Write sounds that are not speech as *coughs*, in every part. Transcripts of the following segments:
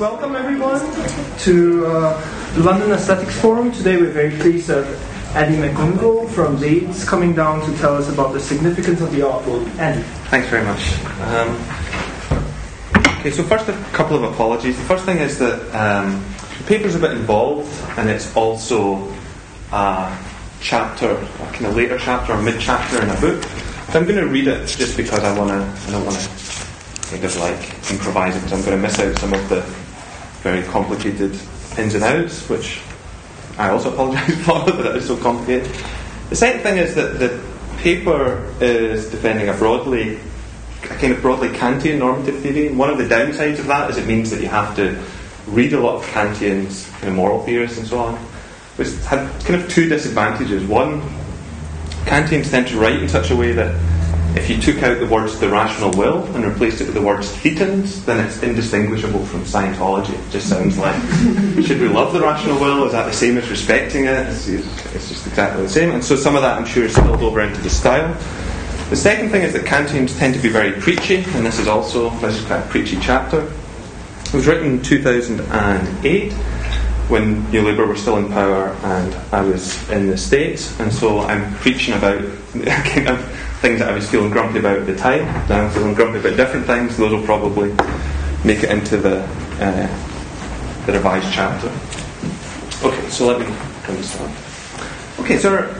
welcome everyone to uh, the London Aesthetics Forum. Today we're very pleased to have Eddie McGonigal from Leeds coming down to tell us about the significance of the art world. Eddie. Thanks very much. Um, okay, so first a couple of apologies. The first thing is that um, the paper's a bit involved and it's also a chapter, a kind of later chapter or mid-chapter in a book. So I'm going to read it just because I want to, I don't want to kind of like improvise it because I'm going to miss out some of the very complicated ins and outs, which I also apologise *laughs* for but it is so complicated. The second thing is that the paper is defending a broadly, a kind of broadly Kantian normative theory. One of the downsides of that is it means that you have to read a lot of Kantian's kind of moral theorists and so on, which had kind of two disadvantages. One, Kantians tend to write in such a way that if you took out the words the rational will and replaced it with the words thetans, then it's indistinguishable from Scientology. It just sounds like, *laughs* should we love the rational will? Is that the same as respecting it? It's, just exactly the same. And so some of that, I'm sure, is spilled over into the style. The second thing is that Kantians tend to be very preachy, and this is also this is quite a preachy chapter. It was written in 2008 when New Labour were still in power and I was in the States, and so I'm preaching about *laughs* kind of things that I was feeling grumpy about at the time. Now I'm feeling grumpy about different things. Those will probably make it into the uh, the revised chapter. Okay, so let me start. Okay, so our,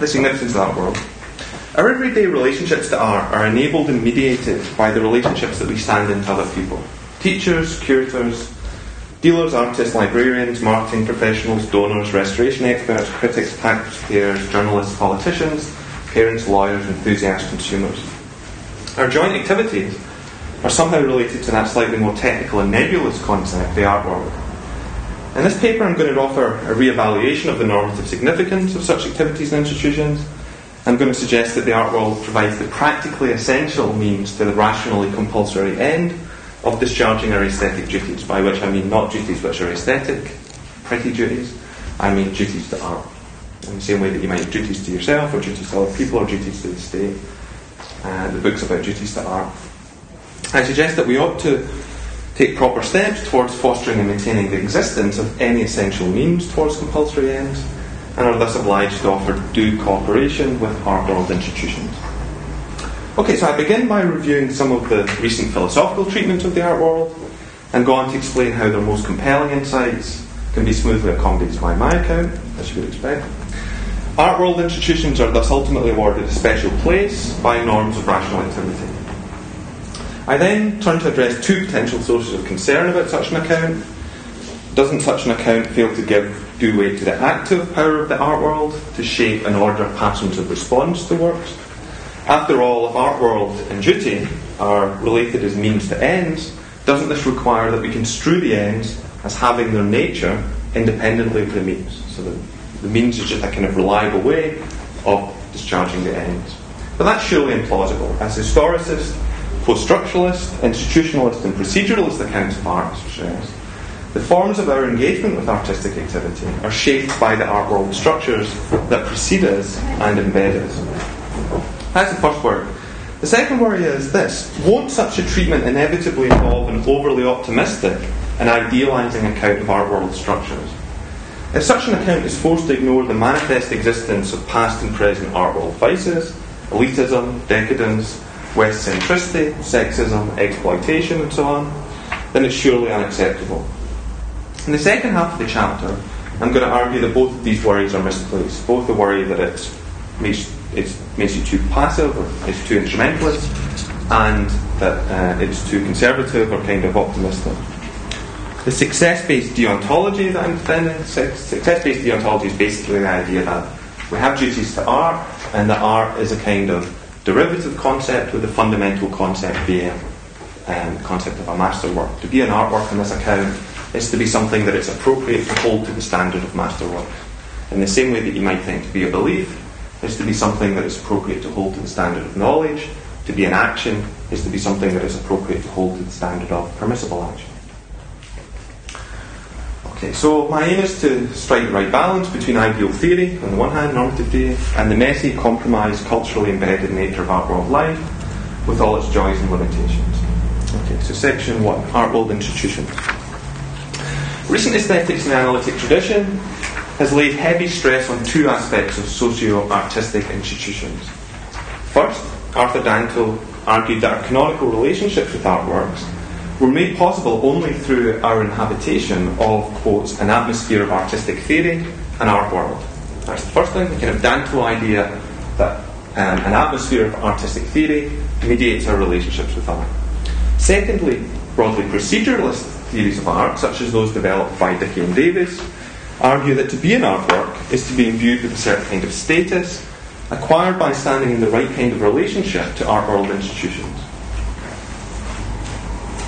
the significance of that world. Our everyday relationships to art are enabled and mediated by the relationships that we stand in to other people. Teachers, curators, dealers, artists, librarians, marketing professionals, donors, restoration experts, critics, taxpayers, journalists, politicians, parents, lawyers, enthusiast consumers. Our joint activities are somehow related to that slightly more technical and nebulous concept, the art world. In this paper, I'm going to offer a re-evaluation of the normative significance of such activities and institutions. I'm going to suggest that the art world provides the practically essential means to the rationally compulsory end of discharging our aesthetic duties, by which I mean not duties which are aesthetic, pretty duties, I mean duties to art in the same way that you might have duties to yourself or duties to other people or duties to the state. Uh, the book's about duties to art. I suggest that we ought to take proper steps towards fostering and maintaining the existence of any essential means towards compulsory ends and are thus obliged to offer due cooperation with art world institutions. Okay, so I begin by reviewing some of the recent philosophical treatments of the art world and go on to explain how their most compelling insights can be smoothly accommodated by my account, as you would expect. Art world institutions are thus ultimately awarded a special place by norms of rational activity. I then turn to address two potential sources of concern about such an account. Doesn't such an account fail to give due weight to the active power of the art world to shape and order patterns of response to works? After all, if art world and duty are related as means to ends, doesn't this require that we construe the ends as having their nature independently of the means? So that the means is just a kind of reliable way of discharging the ends. But that's surely implausible. As historicist, post-structuralist, institutionalist and proceduralist accounts of art stress, the forms of our engagement with artistic activity are shaped by the art world structures that precede us and embed us. That's the first worry. The second worry is this won't such a treatment inevitably involve an overly optimistic and idealising account of our world structures? If such an account is forced to ignore the manifest existence of past and present art world vices, elitism, decadence, West centricity, sexism, exploitation, and so on, then it's surely unacceptable. In the second half of the chapter, I'm going to argue that both of these worries are misplaced. Both the worry that it makes, it makes you too passive or it's too instrumentalist, and that uh, it's too conservative or kind of optimistic. The success based deontology that I'm defending, success based deontology is basically the idea that we have duties to art, and that art is a kind of derivative concept with the fundamental concept being um, the concept of a masterwork. To be an artwork on this account is to be something that it's appropriate to hold to the standard of masterwork. In the same way that you might think to be a belief is to be something that is appropriate to hold to the standard of knowledge, to be an action is to be something that is appropriate to hold to the standard of permissible action. Okay, so my aim is to strike the right balance between ideal theory on the one hand, normative theory, and the messy, compromised, culturally embedded nature of art world life with all its joys and limitations. Okay, so section one, art world institutions. Recent aesthetics and analytic tradition has laid heavy stress on two aspects of socio artistic institutions. First, Arthur Danto argued that our canonical relationships with artworks were made possible only through our inhabitation of, quote, an atmosphere of artistic theory and art world. That's the first thing, the kind of Danto idea that um, an atmosphere of artistic theory mediates our relationships with art. Secondly, broadly proceduralist theories of art, such as those developed by Dickie and Davies, argue that to be an artwork is to be imbued with a certain kind of status, acquired by standing in the right kind of relationship to art world institutions.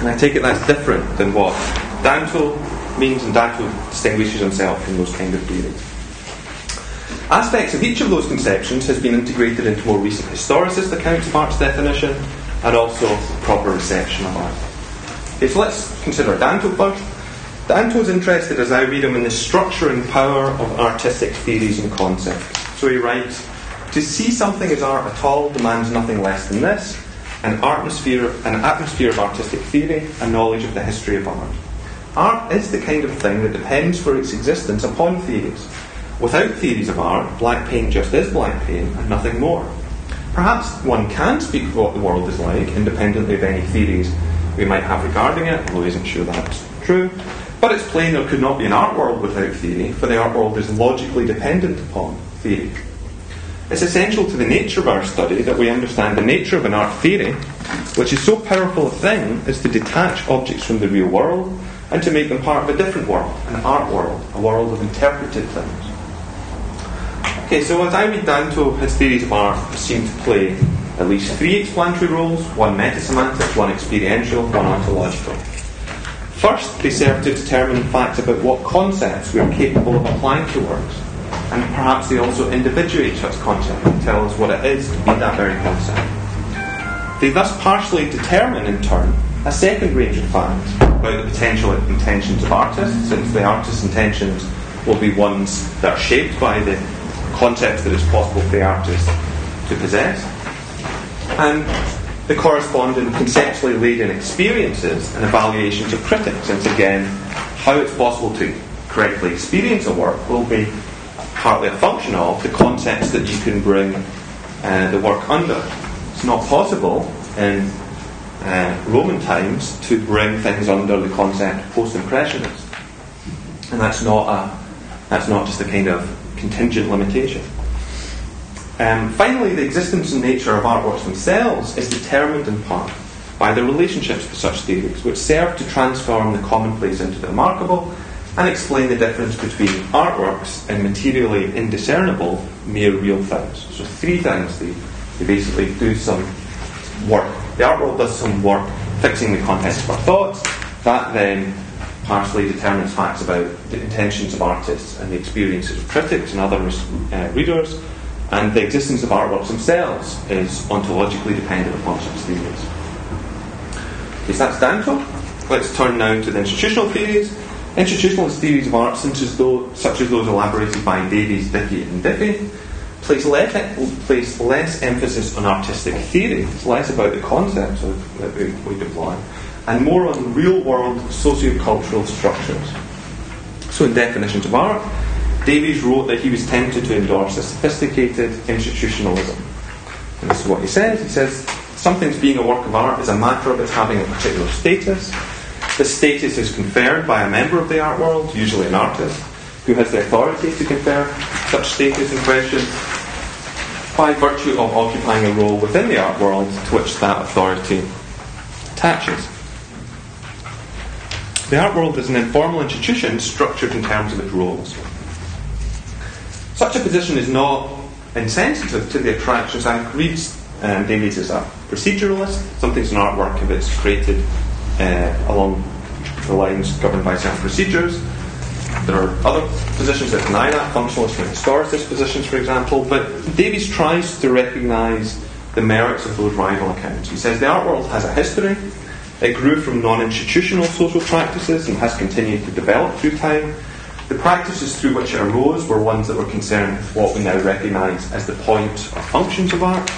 And I take it that's different than what Danto means, and Danto distinguishes himself from those kind of theories. Aspects of each of those conceptions has been integrated into more recent historicist accounts of art's definition and also proper reception of art. Okay, so let's consider Danto first. Danto is interested, as I read him, in the structure and power of artistic theories and concepts. So he writes, to see something as art at all demands nothing less than this an atmosphere, an atmosphere of artistic theory and knowledge of the history of art. Art is the kind of thing that depends for its existence upon theories. Without theories of art, black paint just is black paint and nothing more. Perhaps one can speak of what the world is like independently of any theories we might have regarding it, although isn't sure that's true. But it's plain there could not be an art world without theory, for the art world is logically dependent upon theory. It's essential to the nature of our study that we understand the nature of an art theory, which is so powerful a thing as to detach objects from the real world and to make them part of a different world, an art world, a world of interpreted things. Okay, so as I read Danto, his theories of art seem to play at least three explanatory roles one metasemantic, one experiential, one ontological. First, they serve to determine facts about what concepts we are capable of applying to works and perhaps they also individuate such concept and tell us what it is to be that very concept. They thus partially determine, in turn, a second range of facts about the potential intentions of artists, since the artist's intentions will be ones that are shaped by the concepts that it's possible for the artist to possess, and the corresponding conceptually laden experiences and evaluations of critics, since again, how it's possible to correctly experience a work will be partly a function of the context that you can bring uh, the work under. It's not possible in uh, Roman times to bring things under the concept post-impressionist, and that's not a that's not just a kind of contingent limitation. Um, finally, the existence and nature of artworks themselves is determined in part by the relationships to such theories, which serve to transform the commonplace into the remarkable and explain the difference between artworks and materially indiscernible mere real things. So three things they, they basically do some work. The art world does some work fixing the context of our thoughts. That then partially determines facts about the intentions of artists and the experiences of critics and other uh, readers. And the existence of artworks themselves is ontologically dependent upon such theories. Okay, so that's Danto. Let's turn now to the institutional theories. Institutionalist theories of art, such as those, such as those elaborated by Davies, Dickie, and Diffey, place less, place less emphasis on artistic theory. It's less about the concepts of, that we, we deploy, and more on real world socio-cultural structures. So, in definitions of art, Davies wrote that he was tempted to endorse a sophisticated institutionalism. And this is what he says. He says, Something's being a work of art is a matter of its having a particular status this status is conferred by a member of the art world, usually an artist, who has the authority to confer such status in question by virtue of occupying a role within the art world to which that authority attaches. The art world is an informal institution structured in terms of its roles. Such a position is not insensitive to the attractions I read um, Davies as a proceduralist. Something's an artwork if it's created uh, along the lines governed by certain procedures. There are other positions that deny that, functionalist and historicist positions, for example, but Davies tries to recognise the merits of those rival accounts. He says the art world has a history, it grew from non institutional social practices and has continued to develop through time. The practices through which it arose were ones that were concerned with what we now recognise as the point or functions of art.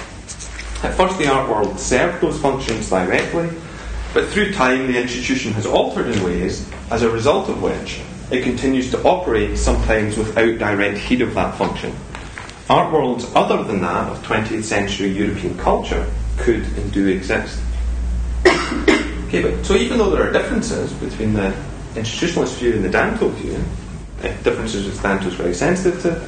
At first, the art world served those functions directly, but through time, the institution has altered in ways as a result of which it continues to operate sometimes without direct heed of that function. Art worlds other than that of 20th century European culture could and do exist. *coughs* okay, but so even though there are differences between the institutionalist view and the Danto view, eh, differences which Danto is very sensitive to,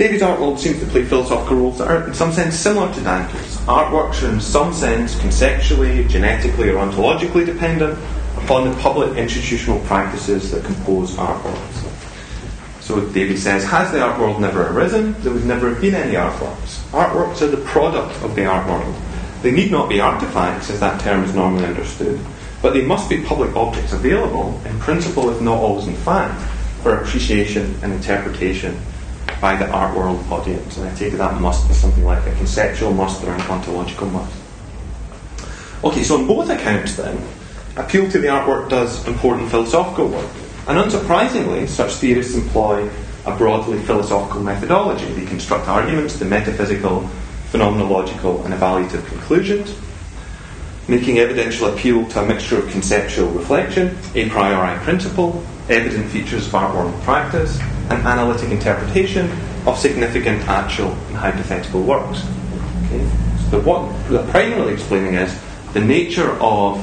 Davies' art world seems to play philosophical roles that are in some sense similar to Danto's. Artworks are in some sense conceptually, genetically, or ontologically dependent upon the public institutional practices that compose art worlds. So Davies says, has the art world never arisen? There would never have been any artworks. Artworks are the product of the art world. They need not be artifacts, as that term is normally understood, but they must be public objects available, in principle, if not always in fact, for appreciation and interpretation by the art world audience. And I take that must be something like a conceptual must or an ontological must. Okay, so on both accounts then, appeal to the artwork does important philosophical work. And unsurprisingly, such theorists employ a broadly philosophical methodology. They construct arguments to metaphysical, phenomenological, and evaluative conclusions, making evidential appeal to a mixture of conceptual reflection, a priori principle, evident features of art world practice, and analytic interpretation of significant actual and hypothetical works. Okay? So what they're primarily explaining is the nature of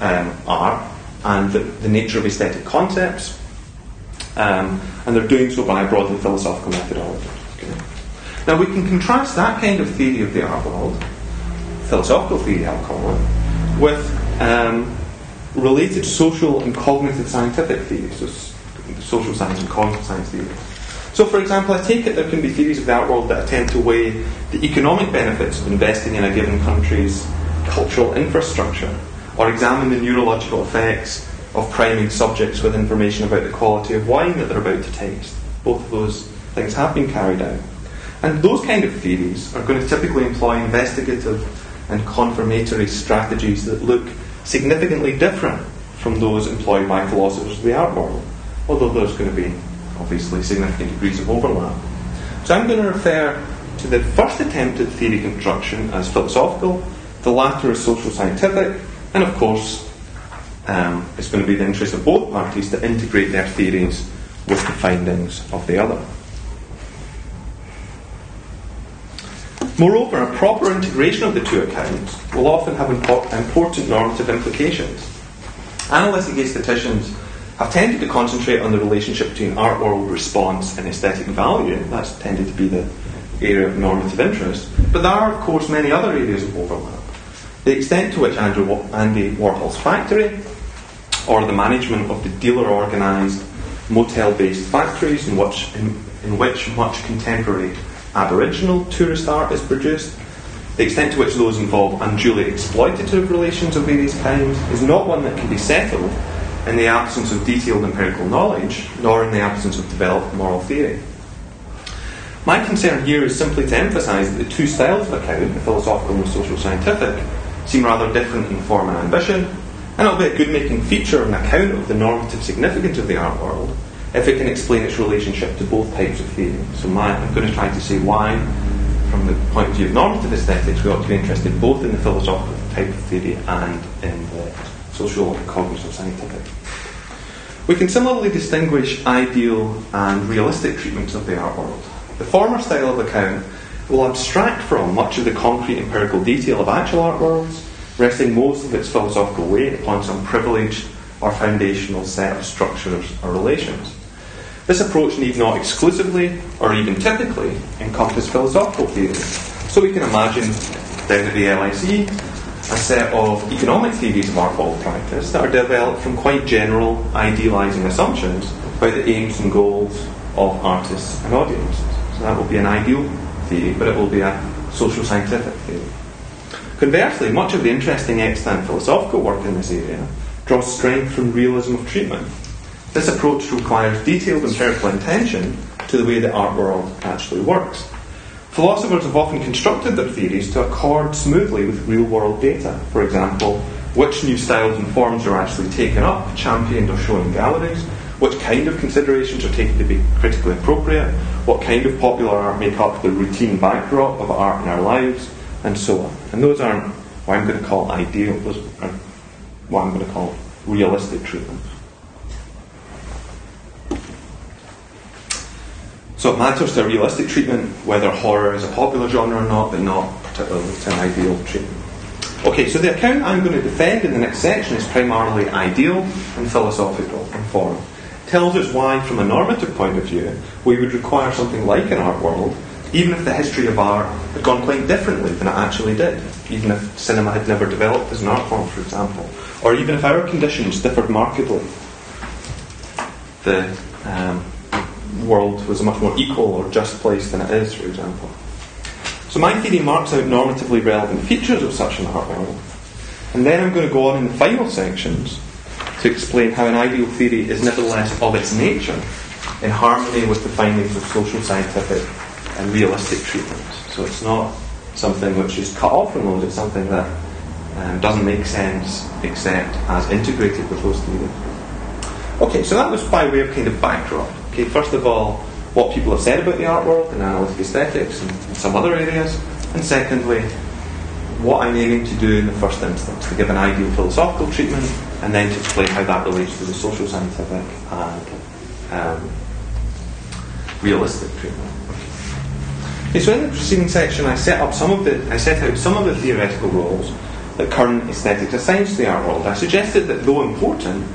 um, art and the, the nature of aesthetic concepts, um, and they're doing so by a broadly philosophical methodology. Okay. Now we can contrast that kind of theory of the art world, philosophical theory I'll call it, with um, related social and cognitive scientific theories, so social science and cognitive science theories. So, for example, I take it there can be theories of the art world that attempt to weigh the economic benefits of investing in a given country's cultural infrastructure or examine the neurological effects of priming subjects with information about the quality of wine that they're about to taste. Both of those things have been carried out. And those kind of theories are going to typically employ investigative and confirmatory strategies that look significantly different from those employed by philosophers of the art world, although there's going to be obviously significant degrees of overlap. So I'm going to refer to the first attempt at theory construction as philosophical, the latter as social scientific, and of course, um, it's going to be the interest of both parties to integrate their theories with the findings of the other. Moreover, a proper integration of the two accounts will often have important normative implications. Analytic aestheticians have tended to concentrate on the relationship between art world response and aesthetic value. That's tended to be the area of normative interest. But there are, of course, many other areas of overlap. The extent to which Andrew, Andy Warhol's factory, or the management of the dealer organised motel based factories in which, in, in which much contemporary Aboriginal tourist art is produced, the extent to which those involve unduly exploitative relations of various kinds is not one that can be settled in the absence of detailed empirical knowledge, nor in the absence of developed moral theory. My concern here is simply to emphasise that the two styles of account, the philosophical and the social scientific, seem rather different in form and ambition, and it'll be a good making feature of an account of the normative significance of the art world if it can explain its relationship to both types of theory. So my, I'm going to try to say why, from the point of view of normative aesthetics, we ought to be interested both in the philosophical type of theory and in the social cognitive scientific. We can similarly distinguish ideal and realistic treatments of the art world. The former style of account will abstract from much of the concrete empirical detail of actual art worlds, resting most of its philosophical weight upon some privileged or foundational set of structures or relations. This approach need not exclusively, or even typically, encompass philosophical theories. So we can imagine down at the LSE a set of economic theories of art world practice that are developed from quite general, idealising assumptions about the aims and goals of artists and audiences. So that will be an ideal theory, but it will be a social scientific theory. Conversely, much of the interesting extant philosophical work in this area draws strength from realism of treatment. This approach requires detailed empirical attention to the way the art world actually works. Philosophers have often constructed their theories to accord smoothly with real world data. For example, which new styles and forms are actually taken up, championed, or shown in galleries, which kind of considerations are taken to be critically appropriate, what kind of popular art make up the routine backdrop of art in our lives, and so on. And those aren't what I'm going to call ideal, those are what I'm going to call realistic treatments. So it matters to a realistic treatment whether horror is a popular genre or not, but not particularly to an ideal treatment. Okay, so the account I'm going to defend in the next section is primarily ideal and philosophical in form. Tells us why, from a normative point of view, we would require something like an art world, even if the history of art had gone quite differently than it actually did, even if cinema had never developed as an art form, for example, or even if our conditions differed markedly. The um, world was a much more equal or just place than it is, for example. So my theory marks out normatively relevant features of such an art world. And then I'm going to go on in the final sections to explain how an ideal theory is nevertheless of its nature in harmony with the findings of social scientific and realistic treatments. So it's not something which is cut off from those, it's something that um, doesn't make sense except as integrated with those theories. Okay, so that was by way of kind of backdrop. Okay, first of all, what people have said about the art world and analytic aesthetics and some other areas, and secondly, what I'm aiming to do in the first instance, to give an ideal philosophical treatment, and then to explain how that relates to the social scientific and um, realistic treatment. Okay, so in the preceding section, I set up some of the, I set out some of the theoretical roles that current aesthetics assigns to the art world. I suggested that though important,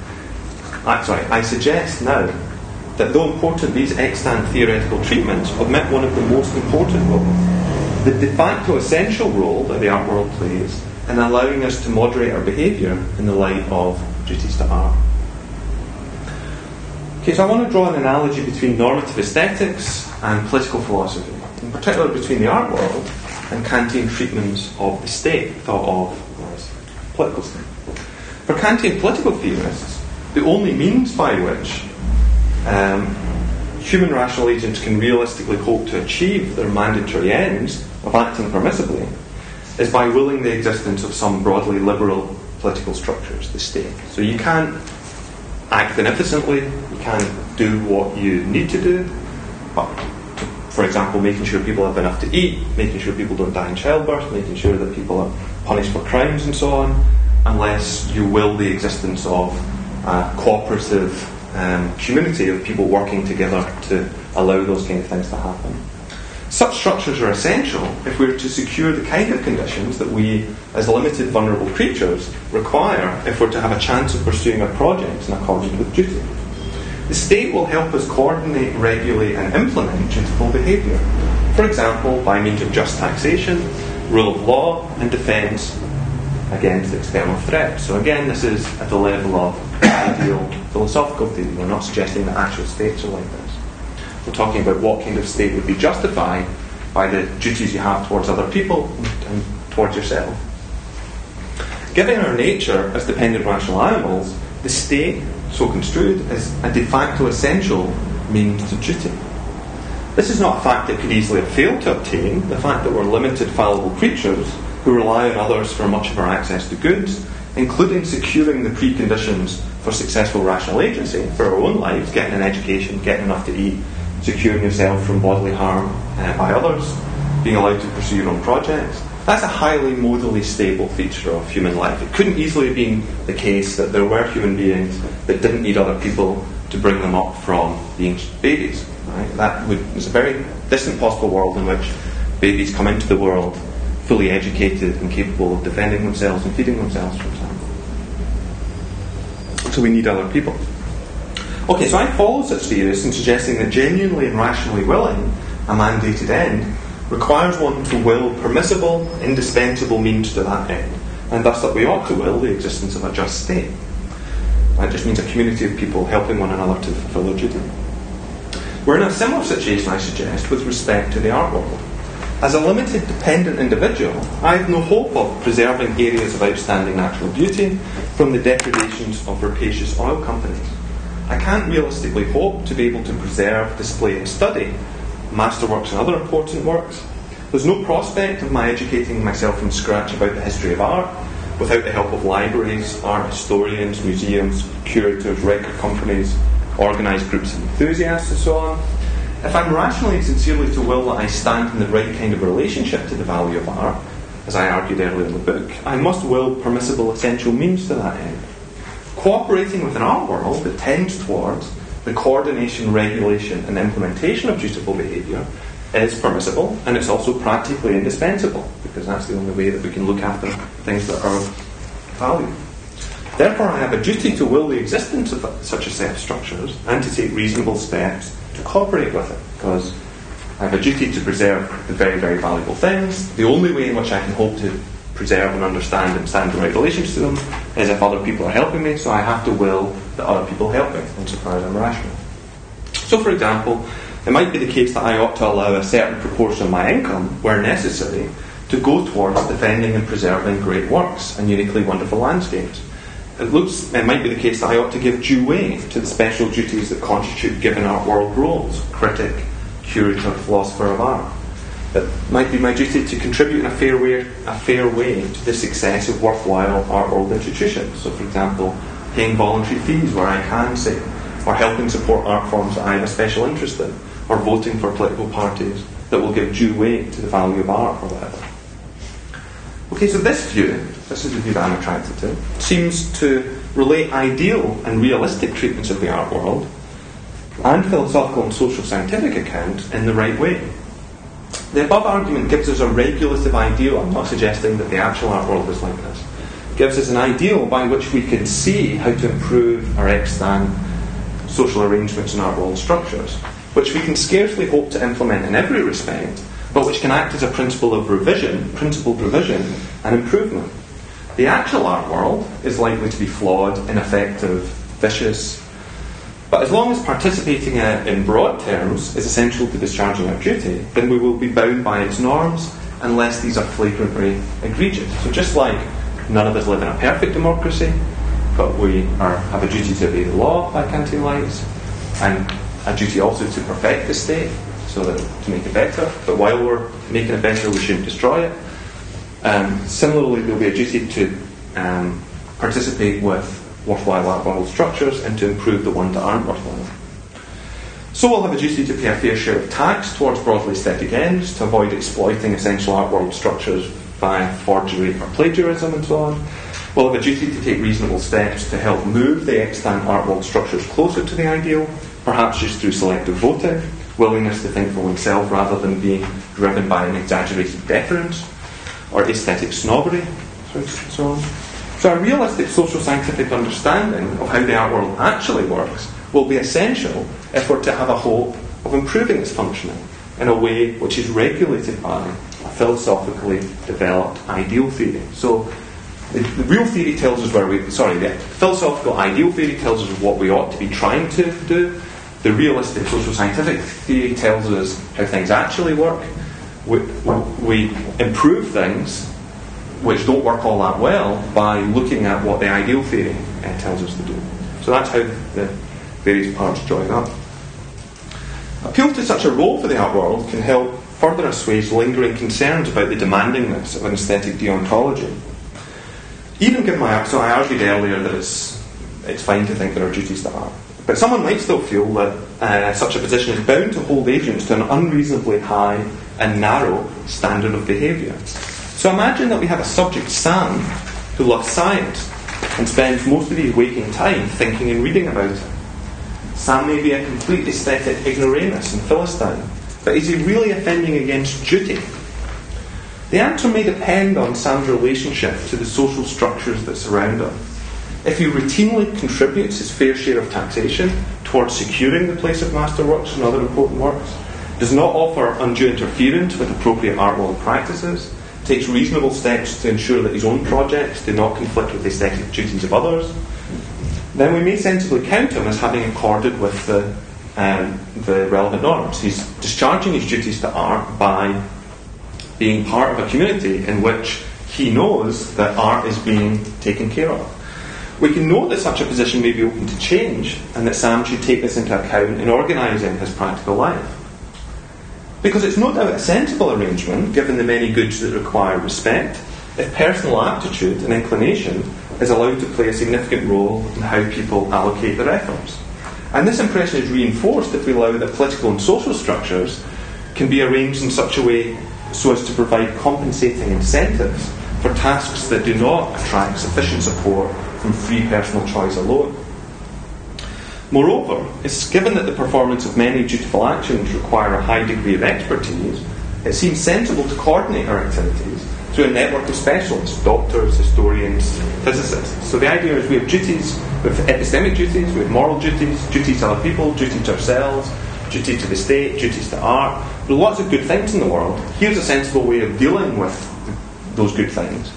uh, sorry, I suggest now that though important, these extant theoretical treatments omit one of the most important roles, the de facto essential role that the art world plays in allowing us to moderate our behaviour in the light of duties to art. Okay, so I want to draw an analogy between normative aesthetics and political philosophy, in particular between the art world and Kantian treatments of the state, thought of as political state. For Kantian political theorists, the only means by which um, human rational agents can realistically hope to achieve their mandatory ends of acting permissibly is by willing the existence of some broadly liberal political structures, the state. So you can't act beneficently, you can't do what you need to do, but for example, making sure people have enough to eat, making sure people don't die in childbirth, making sure that people are punished for crimes and so on, unless you will the existence of a cooperative um, community of people working together to allow those kind of things to happen. Such structures are essential if we're to secure the kind of conditions that we, as limited vulnerable creatures, require if we're to have a chance of pursuing our projects in accordance with duty. The state will help us coordinate, regulate, and implement dutiful behaviour. For example, by means of just taxation, rule of law, and defence against external threats. So again, this is at the level of ideal philosophical theory. We're not suggesting that actual states are like this. We're talking about what kind of state would be justified by the duties you have towards other people and towards yourself. Given our nature as dependent rational animals, the state, so construed, is a de facto essential means to duty. This is not a fact that could easily have failed to obtain, the fact that we're limited, fallible creatures who rely on others for much of our access to goods, including securing the preconditions for successful rational agency for our own lives, getting an education, getting enough to eat, securing yourself from bodily harm uh, by others, being allowed to pursue your own projects. That's a highly modally stable feature of human life. It couldn't easily have been the case that there were human beings that didn't need other people to bring them up from being babies. Right? That would, is a very distant possible world in which babies come into the world fully educated and capable of defending themselves and feeding themselves, for example. So we need other people. Okay, so I follow such theorists in suggesting that genuinely and rationally willing a mandated end requires one to will permissible, indispensable means to that end, and thus that we ought to will the existence of a just state. That just means a community of people helping one another to fulfill their duty. We're in a similar situation, I suggest, with respect to the art world. As a limited dependent individual, I have no hope of preserving areas of outstanding natural beauty from the depredations of rapacious oil companies. I can't realistically hope to be able to preserve, display, and study masterworks and other important works. There's no prospect of my educating myself from scratch about the history of art without the help of libraries, art historians, museums, curators, record companies, organised groups of enthusiasts, and so on. If I'm rationally and sincerely to will that I stand in the right kind of relationship to the value of art, as I argued earlier in the book, I must will permissible essential means to that end. Cooperating with an art world that tends towards the coordination, regulation, and implementation of dutiful behaviour is permissible and it's also practically indispensable because that's the only way that we can look after things that are valued. Therefore, I have a duty to will the existence of such a set of structures and to take reasonable steps to cooperate with it because I have a duty to preserve the very, very valuable things. The only way in which I can hope to preserve and understand and stand in right relations to them is if other people are helping me, so I have to will that other people help me insofar as I'm rational. So, for example, it might be the case that I ought to allow a certain proportion of my income, where necessary, to go towards defending and preserving great works and uniquely wonderful landscapes. It looks it might be the case that I ought to give due weight to the special duties that constitute given art world roles critic, curator, philosopher of art. It might be my duty to contribute in a fair way, a fair way to the success of worthwhile art world institutions. So, for example, paying voluntary fees where I can say, or helping support art forms that I have a special interest in, or voting for political parties that will give due weight to the value of art or whatever. Okay, so this view, this is the view that I'm attracted to, seems to relate ideal and realistic treatments of the art world and philosophical and social scientific accounts in the right way. The above argument gives us a regulative ideal. I'm not suggesting that the actual art world is like this. It gives us an ideal by which we can see how to improve our extant social arrangements and art world structures, which we can scarcely hope to implement in every respect, but which can act as a principle of revision, principled revision, and improvement. The actual art world is likely to be flawed, ineffective, vicious, but as long as participating in broad terms is essential to discharging our duty, then we will be bound by its norms unless these are flagrantly egregious. So just like none of us live in a perfect democracy, but we are, have a duty to obey the law by counting lights, and a duty also to perfect the state so that to make it better. But while we're making it better, we shouldn't destroy it. Um, similarly, will be a duty to um, participate with worthwhile art world structures and to improve the ones that aren't worthwhile. So we'll have a duty to pay a fair share of tax towards broadly aesthetic ends to avoid exploiting essential art world structures via forgery or plagiarism and so on. We'll have a duty to take reasonable steps to help move the extant art world structures closer to the ideal, perhaps just through selective voting, willingness to think for oneself rather than being driven by an exaggerated deference or aesthetic snobbery, so on. So a realistic social scientific understanding of how the art world actually works will be essential if we're to have a hope of improving its functioning in a way which is regulated by a philosophically developed ideal theory. So the, the, real theory tells us where we, sorry, the philosophical ideal theory tells us what we ought to be trying to do. The realistic social scientific theory tells us how things actually work. We, we improve things which don't work all that well by looking at what the ideal theory uh, tells us to do. So that's how the various parts join up. Appeal to such a role for the art world can help further assuage lingering concerns about the demandingness of an aesthetic deontology. Even given my so I argued earlier that it's it's fine to think there are duties to art, but someone might still feel that uh, such a position is bound to hold agents to an unreasonably high and narrow standard of behaviour. So imagine that we have a subject, Sam, who loves science and spends most of his waking time thinking and reading about it. Sam may be a complete aesthetic ignoramus and philistine, but is he really offending against duty? The answer may depend on Sam's relationship to the social structures that surround him. If he routinely contributes his fair share of taxation towards securing the place of masterworks and other important works, does not offer undue interference with appropriate art world practices, takes reasonable steps to ensure that his own projects do not conflict with the aesthetic duties of others, then we may sensibly count him as having accorded with the, um, the relevant norms. He's discharging his duties to art by being part of a community in which he knows that art is being taken care of. We can note that such a position may be open to change and that Sam should take this into account in organising his practical life. Because it's no doubt a sensible arrangement, given the many goods that require respect, if personal aptitude and inclination is allowed to play a significant role in how people allocate their efforts. And this impression is reinforced if we allow that political and social structures can be arranged in such a way so as to provide compensating incentives for tasks that do not attract sufficient support from free personal choice alone. Moreover, it's given that the performance of many dutiful actions require a high degree of expertise, it seems sensible to coordinate our activities through a network of specialists, doctors, historians, physicists. So the idea is we have duties, we have epistemic duties, we have moral duties, duties to other people, duty to ourselves, duty to the state, duties to art. There are lots of good things in the world. Here's a sensible way of dealing with those good things.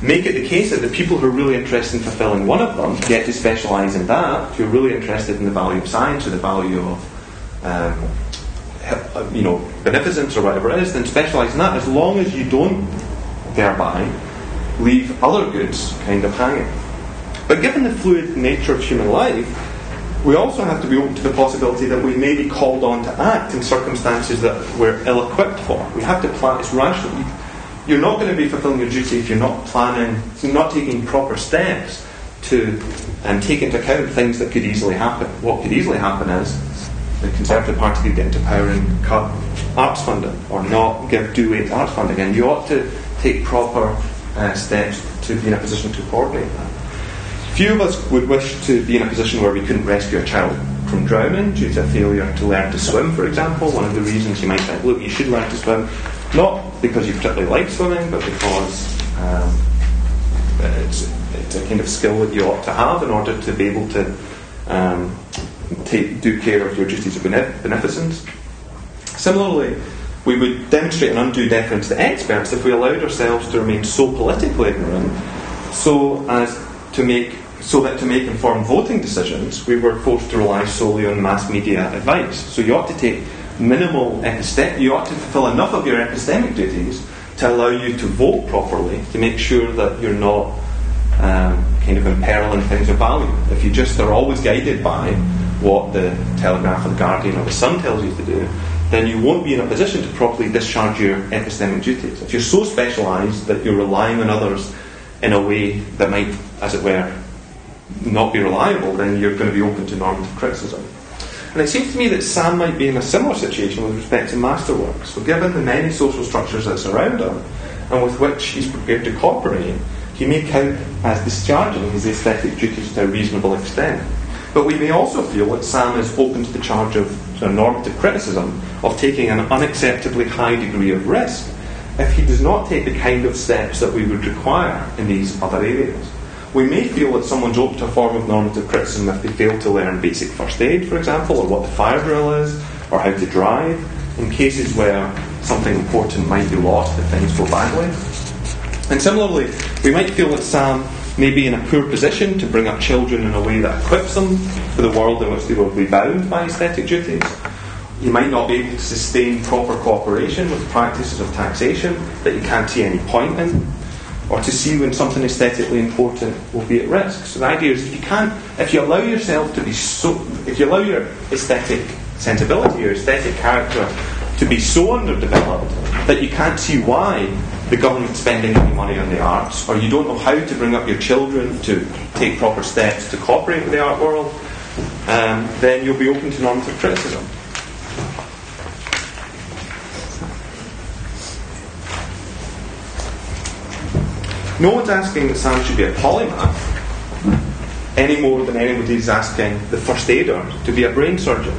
Make it the case that the people who are really interested in fulfilling one of them get to specialise in that. If you're really interested in the value of science or the value of um, you know, beneficence or whatever it is, then specialise in that as long as you don't thereby leave other goods kind of hanging. But given the fluid nature of human life, we also have to be open to the possibility that we may be called on to act in circumstances that we're ill equipped for. We have to plan, it's rational. You're not going to be fulfilling your duty if you're not planning, not taking proper steps to um, take into account things that could easily happen. What could easily happen is the Conservative Party could get into power and cut arts funding or not give due weight to arts funding, and you ought to take proper uh, steps to be in a position to coordinate that. Few of us would wish to be in a position where we couldn't rescue a child from drowning due to a failure to learn to swim, for example. One of the reasons you might think, look, you should learn to swim, not because you particularly like swimming, but because um, it's, it's, a kind of skill that you ought to have in order to be able to um, take, do care of your duties of beneficence. Similarly, we would demonstrate an undue deference to experts if we allowed ourselves to remain so politically ignorant so as to make so that to make informed voting decisions we were forced to rely solely on mass media advice. So you ought to take minimal epistemic you ought to fulfill enough of your epistemic duties to allow you to vote properly, to make sure that you're not um, kind of imperiling things of value. If you just are always guided by what the Telegraph or the Guardian or the Sun tells you to do, then you won't be in a position to properly discharge your epistemic duties. If you're so specialised that you're relying on others in a way that might, as it were, not be reliable, then you're going to be open to normative criticism. And it seems to me that Sam might be in a similar situation with respect to masterworks. So, given the many social structures that surround him and with which he's prepared to cooperate, he may count as discharging his aesthetic duties to a reasonable extent. But we may also feel that Sam is open to the charge of sort normative criticism of taking an unacceptably high degree of risk if he does not take the kind of steps that we would require in these other areas. We may feel that someone's to a form of normative criticism if they fail to learn basic first aid, for example, or what the fire drill is, or how to drive, in cases where something important might be lost if things go badly. And similarly, we might feel that Sam may be in a poor position to bring up children in a way that equips them for the world in which they will be bound by aesthetic duties. You might not be able to sustain proper cooperation with practices of taxation that you can't see any point in, or to see when something aesthetically important will be at risk. So the idea is if you can't, if you allow yourself to be so, if you allow your aesthetic sensibility, your aesthetic character to be so underdeveloped that you can't see why the government spending any money on the arts, or you don't know how to bring up your children to take proper steps to cooperate with the art world, um, then you'll be open to normative criticism. No one's asking that Sam should be a polymath any more than anybody is asking the first aider to be a brain surgeon.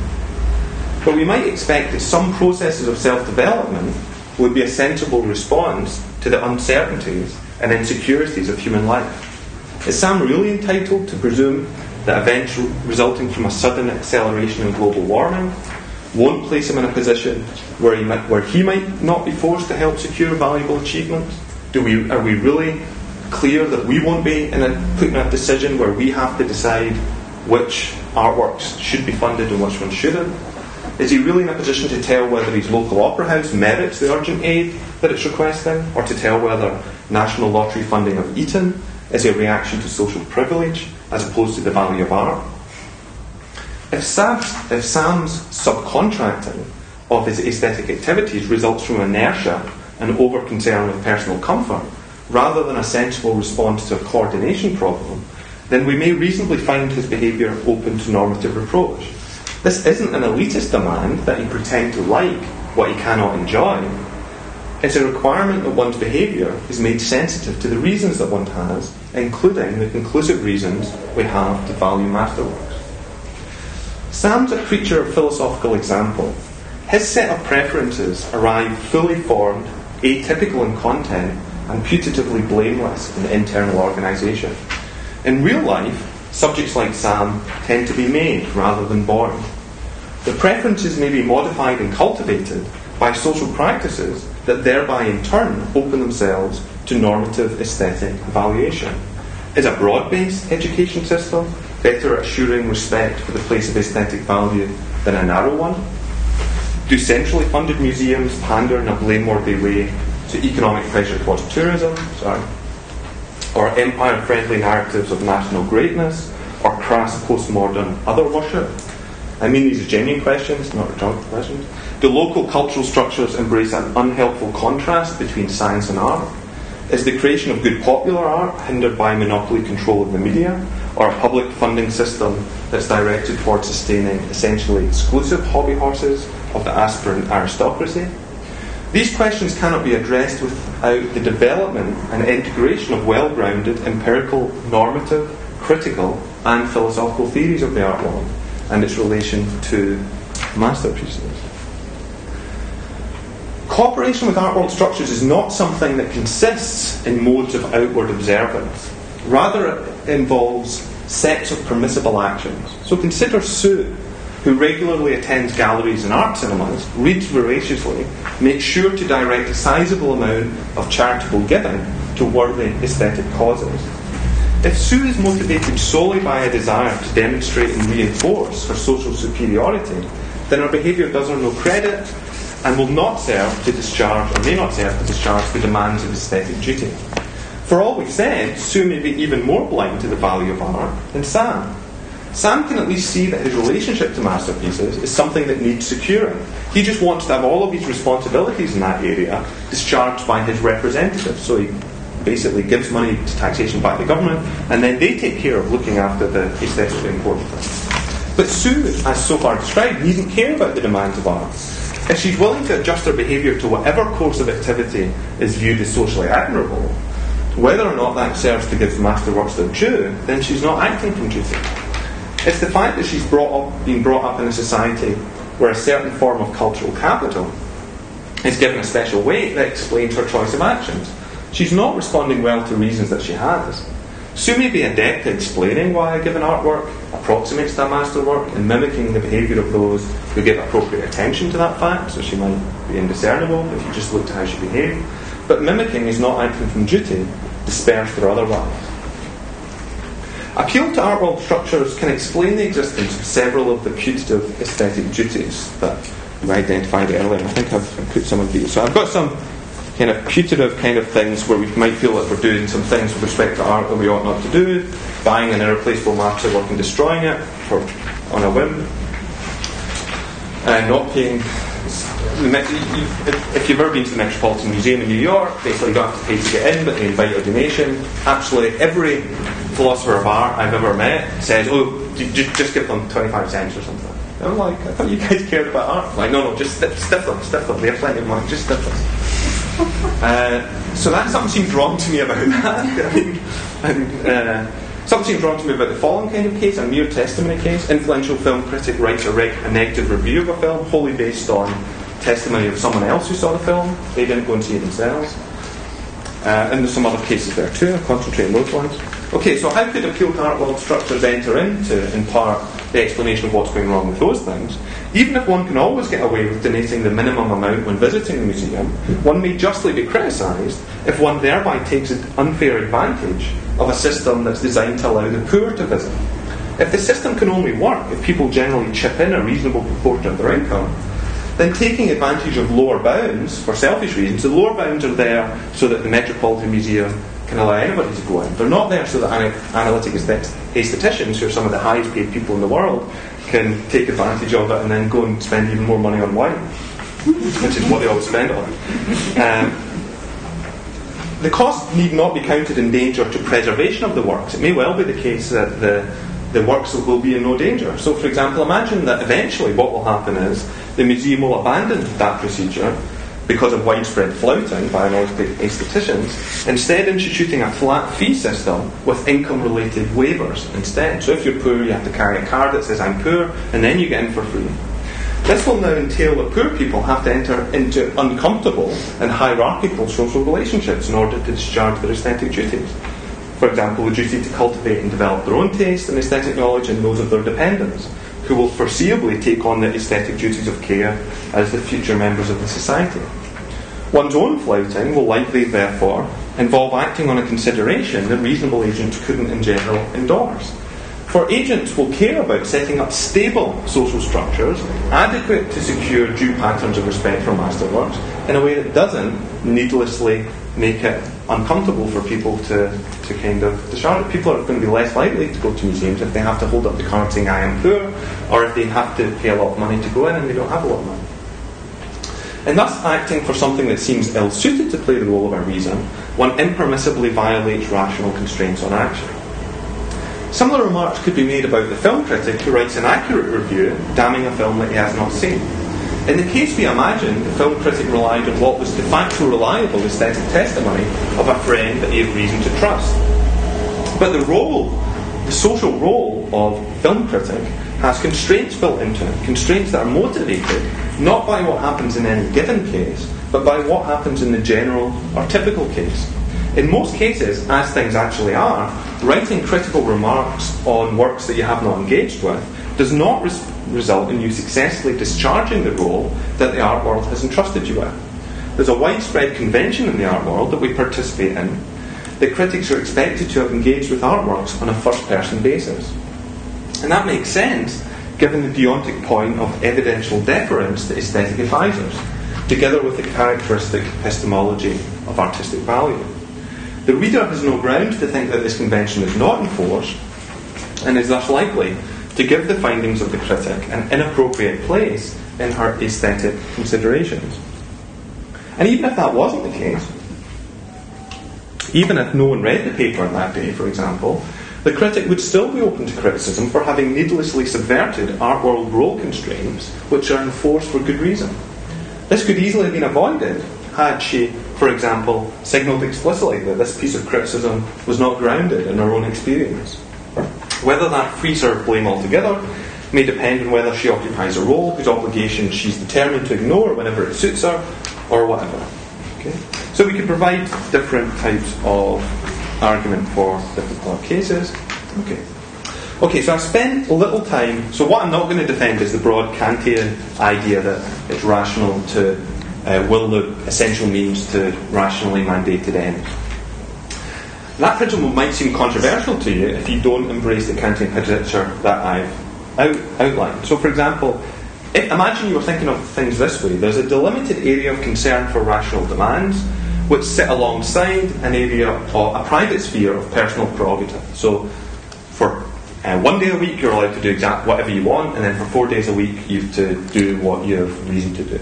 But we might expect that some processes of self development would be a sensible response to the uncertainties and insecurities of human life. Is Sam really entitled to presume that events resulting from a sudden acceleration in global warming won't place him in a position where he might, where he might not be forced to help secure valuable achievements? Do we, are we really clear that we won't be in a, put in a decision where we have to decide which artworks should be funded and which ones shouldn't? Is he really in a position to tell whether his local opera house merits the urgent aid that it's requesting, or to tell whether national lottery funding of Eton is a reaction to social privilege as opposed to the value of art? If Sam's, if Sam's subcontracting of his aesthetic activities results from inertia and over concern with personal comfort, rather than a sensible response to a coordination problem, then we may reasonably find his behaviour open to normative reproach. This isn't an elitist demand that he pretend to like what he cannot enjoy. It's a requirement that one's behaviour is made sensitive to the reasons that one has, including the conclusive reasons we have to value masterworks. Sam's a creature of philosophical example. His set of preferences arrive fully formed, atypical in content, and putatively blameless in internal organisation. In real life, subjects like Sam tend to be made rather than born. The preferences may be modified and cultivated by social practices that thereby in turn open themselves to normative aesthetic evaluation. Is a broad based education system better at assuring respect for the place of aesthetic value than a narrow one? Do centrally funded museums pander in a blameworthy way to economic pressure towards tourism? Sorry. Or empire friendly narratives of national greatness? Or crass postmodern other worship? I mean, these are genuine questions, not rhetorical questions. Do local cultural structures embrace an unhelpful contrast between science and art? Is the creation of good popular art hindered by monopoly control of the media, or a public funding system that's directed towards sustaining essentially exclusive hobby horses of the aspirant aristocracy? These questions cannot be addressed without the development and integration of well grounded, empirical, normative, critical, and philosophical theories of the art world and its relation to masterpieces. Cooperation with art world structures is not something that consists in modes of outward observance. Rather, it involves sets of permissible actions. So consider Sue, who regularly attends galleries and art cinemas, reads voraciously, makes sure to direct a sizable amount of charitable giving to worthy aesthetic causes. If Sue is motivated solely by a desire to demonstrate and reinforce her social superiority, then her behaviour does her no credit and will not serve to discharge, or may not serve to discharge, the demands of aesthetic duty. For all we've said, Sue may be even more blind to the value of art than Sam. Sam can at least see that his relationship to masterpieces is something that needs securing. He just wants to have all of his responsibilities in that area discharged by his representatives. So he basically gives money to taxation by the government, and then they take care of looking after the aesthetically important things. But Sue, as so far described, needn't care about the demands of art. If she's willing to adjust her behaviour to whatever course of activity is viewed as socially admirable, whether or not that serves to give masterworks their due, then she's not acting from duty. It's the fact that she's brought up, been brought up in a society where a certain form of cultural capital is given a special weight that explains her choice of actions. She's not responding well to reasons that she has. Sue may be adept at explaining why a given artwork approximates that masterwork and mimicking the behaviour of those who give appropriate attention to that fact, so she might be indiscernible if you just looked at how she behaved. But mimicking is not acting from duty, dispersed or otherwise. Appeal to art world structures can explain the existence of several of the putative aesthetic duties that we identified earlier. I think I've put some of these. So I've got some kind of putative kind of things where we might feel that we're doing some things with respect to art that we ought not to do, buying an irreplaceable masterwork and destroying it for, on a whim, and not paying. If you've ever been to the Metropolitan Museum in New York, basically you don't have to pay to get in, but they invite a donation. Absolutely every philosopher of art I've ever met says, "Oh, just, just give them twenty-five cents or something." I'm like, I thought you guys cared about art. Like, no, no, just stiff, stiff them, stiff them. They have plenty of money. Just stiff them. *laughs* Uh, so that something seemed wrong to me about *laughs* that. I mean, and, uh, something seemed wrong to me about the following kind of case, a mere testimony case. Influential film critic writes a, a negative review of a film, wholly based on testimony of someone else who saw the film. They didn't go and see it themselves. Uh, and there's some other cases there too. I'll concentrate on those ones. Okay, so how could appeal to art world structures enter into, in part, the explanation of what's going wrong with those things? Even if one can always get away with donating the minimum amount when visiting the museum, one may justly be criticised if one thereby takes an unfair advantage of a system that's designed to allow the poor to visit. If the system can only work if people generally chip in a reasonable proportion of their income, then taking advantage of lower bounds for selfish reasons, the lower bounds are there so that the Metropolitan Museum can allow anybody to go in. They're not there so that analytic aestheticians, who are some of the highest paid people in the world, can take advantage of it and then go and spend even more money on wine, which is what they always spend on Um, the cost need not be counted in danger to preservation of the works. It may well be the case that the, the works will be in no danger. So, for example, imagine that eventually what will happen is the museum will abandon that procedure because of widespread flouting by aestheticians, instead instituting a flat fee system with income related waivers instead. So if you're poor, you have to carry a card that says I'm poor, and then you get in for free. This will now entail that poor people have to enter into uncomfortable and hierarchical social relationships in order to discharge their aesthetic duties. For example, the duty to cultivate and develop their own taste and aesthetic knowledge and those of their dependents who will foreseeably take on the aesthetic duties of care as the future members of the society. One's own flouting will likely, therefore, involve acting on a consideration that reasonable agents couldn't in general endorse. For agents will care about setting up stable social structures adequate to secure due patterns of respect for masterworks in a way that doesn't needlessly make it uncomfortable for people to, to kind of discharge it. People are going to be less likely to go to museums if they have to hold up the card saying I am poor, or if they have to pay a lot of money to go in and they don't have a lot of money. In thus acting for something that seems ill suited to play the role of a reason, one impermissibly violates rational constraints on action. Similar remarks could be made about the film critic who writes an accurate review damning a film that he has not seen. In the case we imagine, the film critic relied on what was de facto reliable aesthetic testimony of a friend that he had reason to trust. But the role, the social role of film critic, has constraints built into it, constraints that are motivated not by what happens in any given case, but by what happens in the general or typical case. In most cases, as things actually are, writing critical remarks on works that you have not engaged with does not res- result in you successfully discharging the role that the art world has entrusted you with. There's a widespread convention in the art world that we participate in that critics are expected to have engaged with artworks on a first person basis. And that makes sense given the deontic point of evidential deference to aesthetic advisors, together with the characteristic epistemology of artistic value. The reader has no ground to think that this convention is not enforced, and is thus likely to give the findings of the critic an inappropriate place in her aesthetic considerations. And even if that wasn't the case, even if no one read the paper on that day, for example, the critic would still be open to criticism for having needlessly subverted art world role constraints which are enforced for good reason. This could easily have been avoided had she, for example, signalled explicitly that this piece of criticism was not grounded in her own experience. Whether that frees her blame altogether may depend on whether she occupies a role whose obligations she's determined to ignore whenever it suits her, or whatever. Okay? So we can provide different types of argument for different cases. Okay. Okay, so I spent little time. So what I'm not going to defend is the broad Kantian idea that it's rational to uh, will the essential means to rationally mandated ends. That principle might seem controversial to you if you don't embrace the Kantian picture that I've out, outlined. So, for example, if, imagine you were thinking of things this way: there's a delimited area of concern for rational demands which sit alongside an area of a private sphere of personal prerogative. So, for uh, one day a week, you're allowed to do exact whatever you want, and then for four days a week, you have to do what you have reason to do.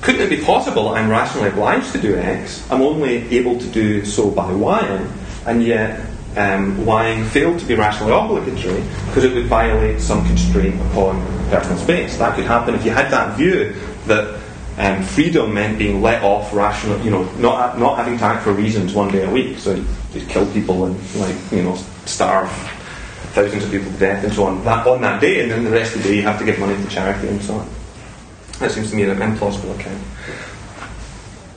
Couldn't it be possible I'm rationally obliged to do X? I'm only able to do so by Y, and yet um, Y failed to be rationally obligatory because it would violate some constraint upon personal space. That could happen if you had that view that um, freedom meant being let off rational, you know, not not having to act for reasons one day a week. So you kill people and like you know starve thousands of people to death and so on. That on that day, and then the rest of the day you have to give money to charity and so on. That seems to me an implausible account.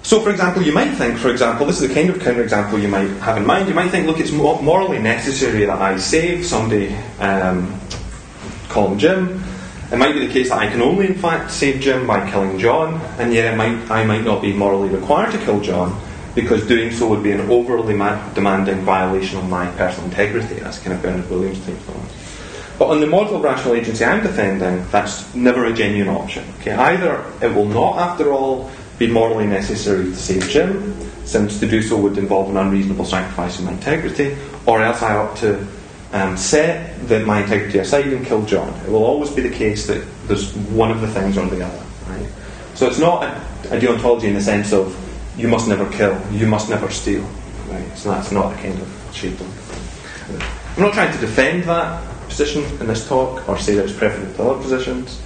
So, for example, you might think, for example, this is the kind of counterexample you might have in mind. You might think, look, it's morally necessary that I save somebody, um, call him Jim, it might be the case that I can only, in fact, save Jim by killing John, and yet might, I might not be morally required to kill John because doing so would be an overly ma- demanding violation of my personal integrity. That's kind of Bernard Williams type thought. But on the model of rational agency I'm defending, that's never a genuine option. Okay, either it will not, after all, be morally necessary to save Jim, since to do so would involve an unreasonable sacrifice of my integrity, or else I ought to um, set the, my integrity aside and kill John. It will always be the case that there's one of the things or the other. Right? So it's not a, a deontology in the sense of you must never kill, you must never steal. Right? So that's not the kind of shape. I'm not trying to defend that position in this talk or say that it's preferable to other positions.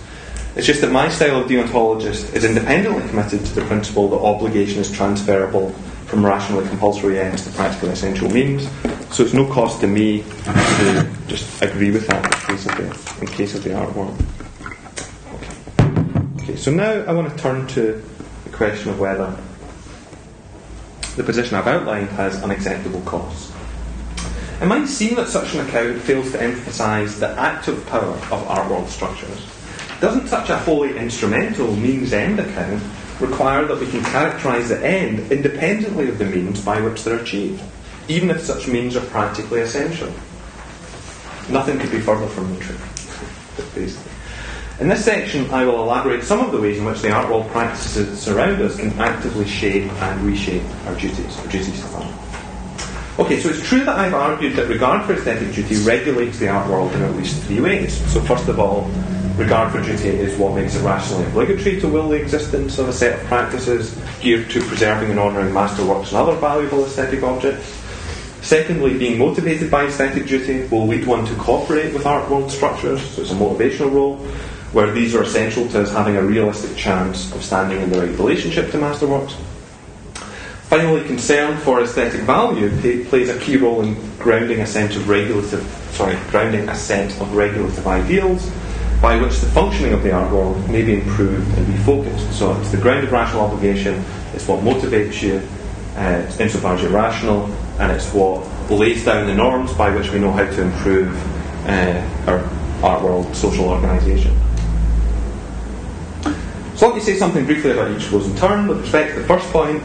It's just that my style of deontologist is independently committed to the principle that obligation is transferable from rationally compulsory ends to practically essential means. So it's no cost to me to just agree with that in case of the, in case of the art world. Okay. okay, so now I want to turn to the question of whether the position I've outlined has unacceptable costs. It might seem that such an account fails to emphasise the active power of art world structures. Doesn't such a wholly instrumental means end account require that we can characterise the end independently of the means by which they're achieved, even if such means are practically essential? Nothing could be further from the truth. In this section, I will elaborate some of the ways in which the art world practices that surround us can actively shape and reshape our duties, our duties to them. Okay, so it's true that I've argued that regard for aesthetic duty regulates the art world in at least three ways. So, first of all, regard for duty is what makes it rationally obligatory to will the existence of a set of practices geared to preserving and honouring masterworks and other valuable aesthetic objects. Secondly, being motivated by aesthetic duty will lead one to cooperate with art world structures, so it's a motivational role, where these are essential to us having a realistic chance of standing in the right relationship to masterworks. Finally, concern for aesthetic value plays a key role in grounding a sense of regulative, sorry, grounding a set of regulative ideals by which the functioning of the art world may be improved and refocused. So it's the ground of rational obligation, it's what motivates you, uh, insofar as you're rational, and it's what lays down the norms by which we know how to improve uh, our art world social organisation. So let me say something briefly about each of those in turn. With respect to the first point,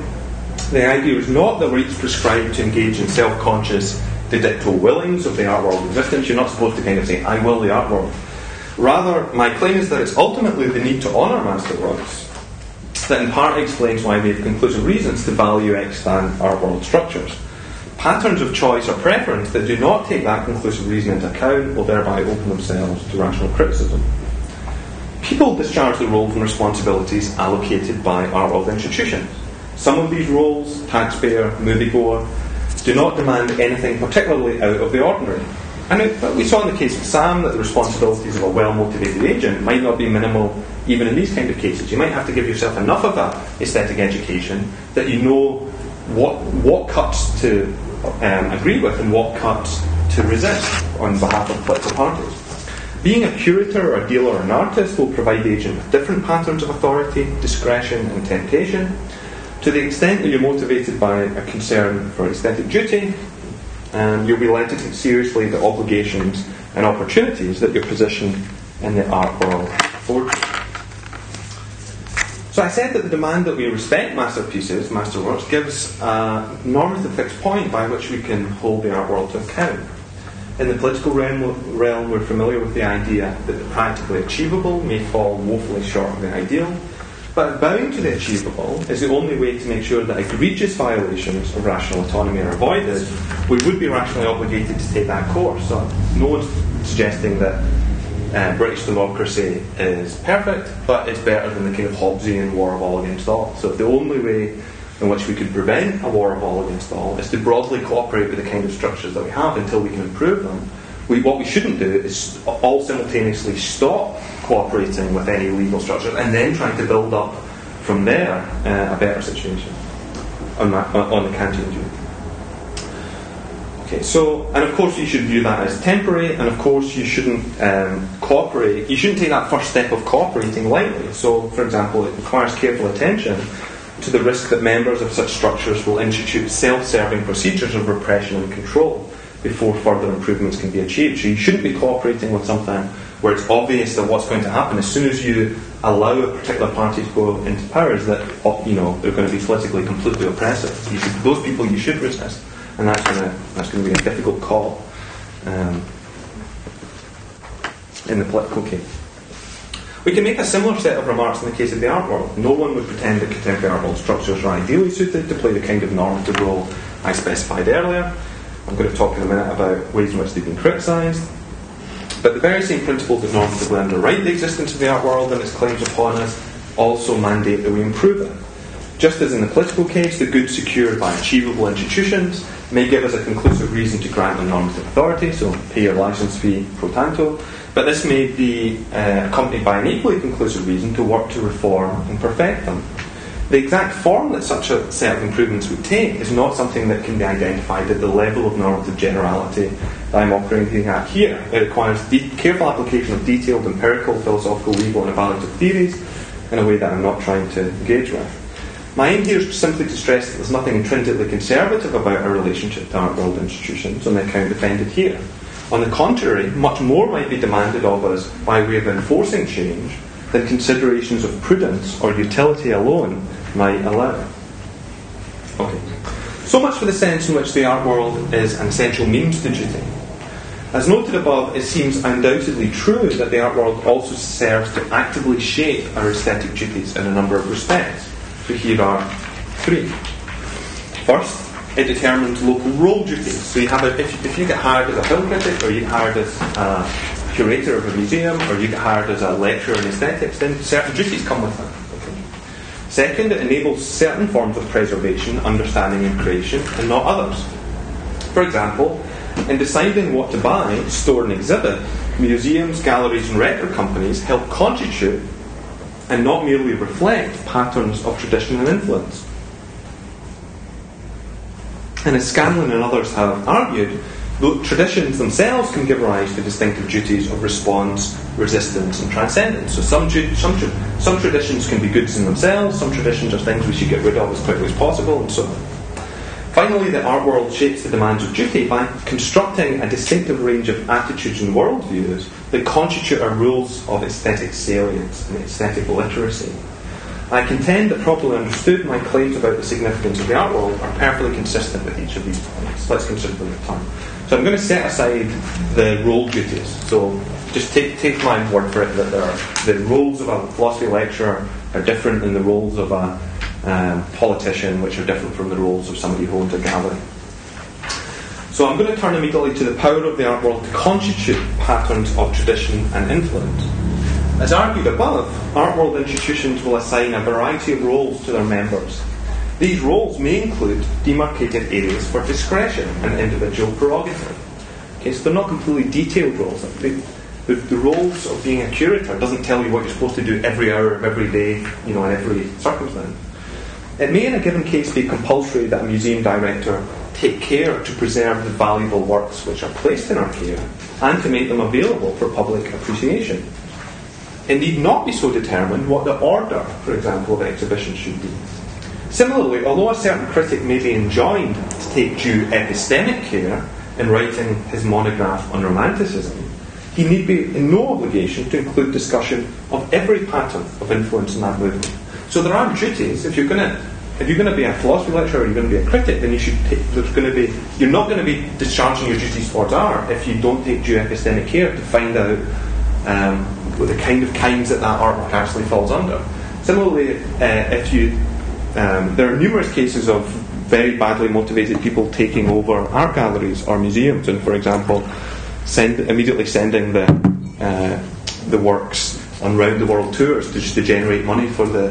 the idea is not that we're each prescribed to engage in self conscious de dicto willings of the art world existence. You're not supposed to kind of say, I will the art world. Rather, my claim is that it's ultimately the need to honour masterworks that in part explains why we have conclusive reasons to value extant art world structures. Patterns of choice or preference that do not take that conclusive reason into account will thereby open themselves to rational criticism. People discharge the roles and responsibilities allocated by art world institutions. Some of these roles, taxpayer, moviegoer, do not demand anything particularly out of the ordinary. And we saw in the case of Sam that the responsibilities of a well motivated agent might not be minimal even in these kind of cases. You might have to give yourself enough of that aesthetic education that you know what, what cuts to um, agree with and what cuts to resist on behalf of political parties. Being a curator or a dealer or an artist will provide the agent with different patterns of authority, discretion, and temptation. To the extent that you're motivated by a concern for aesthetic duty, um, you'll be led to take seriously the obligations and opportunities that your position in the art world affords. So I said that the demand that we respect masterpieces, masterworks, gives a normative fixed point by which we can hold the art world to account. In the political realm, realm, we're familiar with the idea that the practically achievable may fall woefully short of the ideal, but bowing to the achievable is the only way to make sure that egregious violations of rational autonomy are avoided. We would be rationally obligated to take that course. So no one's suggesting that uh, British democracy is perfect, but it's better than the kind of Hobbesian war of all against all. So the only way in which we could prevent a war of all against all is to broadly cooperate with the kind of structures that we have until we can improve them. We, what we shouldn't do is all simultaneously stop cooperating with any legal structures and then trying to build up from there uh, a better situation on, that, on the Kantian view. Okay, so, and of course you should view that as temporary, and of course you shouldn't um, cooperate, you shouldn't take that first step of cooperating lightly. So, for example, it requires careful attention to the risk that members of such structures will institute self serving procedures of repression and control before further improvements can be achieved. So, you shouldn't be cooperating with something where it's obvious that what's going to happen as soon as you allow a particular party to go into power is that you know they're going to be politically completely oppressive. Should, those people you should resist and that's going to that's going to be a difficult call um, in the political case. We can make a similar set of remarks in the case of the art world. No one would pretend that contemporary art world structures are ideally suited to play the kind of normative role I specified earlier. I'm going to talk in a minute about ways in which they've been criticised. But the very same principles that normatively underwrite the existence of the art world and its claims upon us also mandate that we improve it. Just as in the political case, the goods secured by achievable institutions may give us a conclusive reason to grant them normative authority, so pay your license fee pro tanto. but this may be uh, accompanied by an equally conclusive reason to work to reform and perfect them. The exact form that such a set of improvements would take is not something that can be identified at the level of normative generality that I'm at here. It requires careful application of detailed empirical, philosophical, legal, and evaluative theories in a way that I'm not trying to engage with. My aim here is simply to stress that there's nothing intrinsically conservative about our relationship to art world institutions on the account defended here. On the contrary, much more might be demanded of us by way of enforcing change than considerations of prudence or utility alone might allow. Okay. So much for the sense in which the art world is an essential means to duty. As noted above, it seems undoubtedly true that the art world also serves to actively shape our aesthetic duties in a number of respects. So here are three. First, it determines local role duties. So you have a, if, if you get hired as a film critic, or you get hired as a curator of a museum, or you get hired as a lecturer in aesthetics, then certain duties come with that. Second, it enables certain forms of preservation, understanding, and creation, and not others. For example, in deciding what to buy, store, and exhibit, museums, galleries, and record companies help constitute and not merely reflect patterns of tradition and influence. And as Scanlon and others have argued, traditions themselves can give rise to distinctive duties of response, resistance, and transcendence. So some, some, some traditions can be goods in themselves, some traditions are things we should get rid of as quickly as possible, and so on. Finally, the art world shapes the demands of duty by constructing a distinctive range of attitudes and worldviews that constitute our rules of aesthetic salience and aesthetic literacy. I contend that properly understood, my claims about the significance of the art world are perfectly consistent with each of these points. Let's consider them a time. So I'm going to set aside the role duties. So just take, take my word for it that there are, the roles of a philosophy lecturer are different than the roles of a um, politician, which are different from the roles of somebody who owns a gallery. So I'm going to turn immediately to the power of the art world to constitute patterns of tradition and influence. As argued above, art world institutions will assign a variety of roles to their members these roles may include demarcated areas for discretion and individual prerogative. Okay, so they're not completely detailed roles. The, the, the, roles of being a curator doesn't tell you what you're supposed to do every hour of every day, you know, in every circumstance. It may, in a given case, be compulsory that a museum director take care to preserve the valuable works which are placed in our care and to make them available for public appreciation. It need not be so determined what the order, for example, of exhibitions should be. Similarly, although a certain critic may be enjoined to take due epistemic care in writing his monograph on Romanticism, he need be in no obligation to include discussion of every pattern of influence in that movement. So there are duties. If you're going to if you're going to be a philosophy lecturer or you're going to be a critic, then you should take, there's going to be you're not going to be discharging your duties towards art if you don't take due epistemic care to find out um, the kind of kinds that that artwork actually falls under. Similarly, uh, if you um, there are numerous cases of very badly motivated people taking over art galleries or museums, and for example, send, immediately sending the uh, the works on round the world tours to just to generate money for the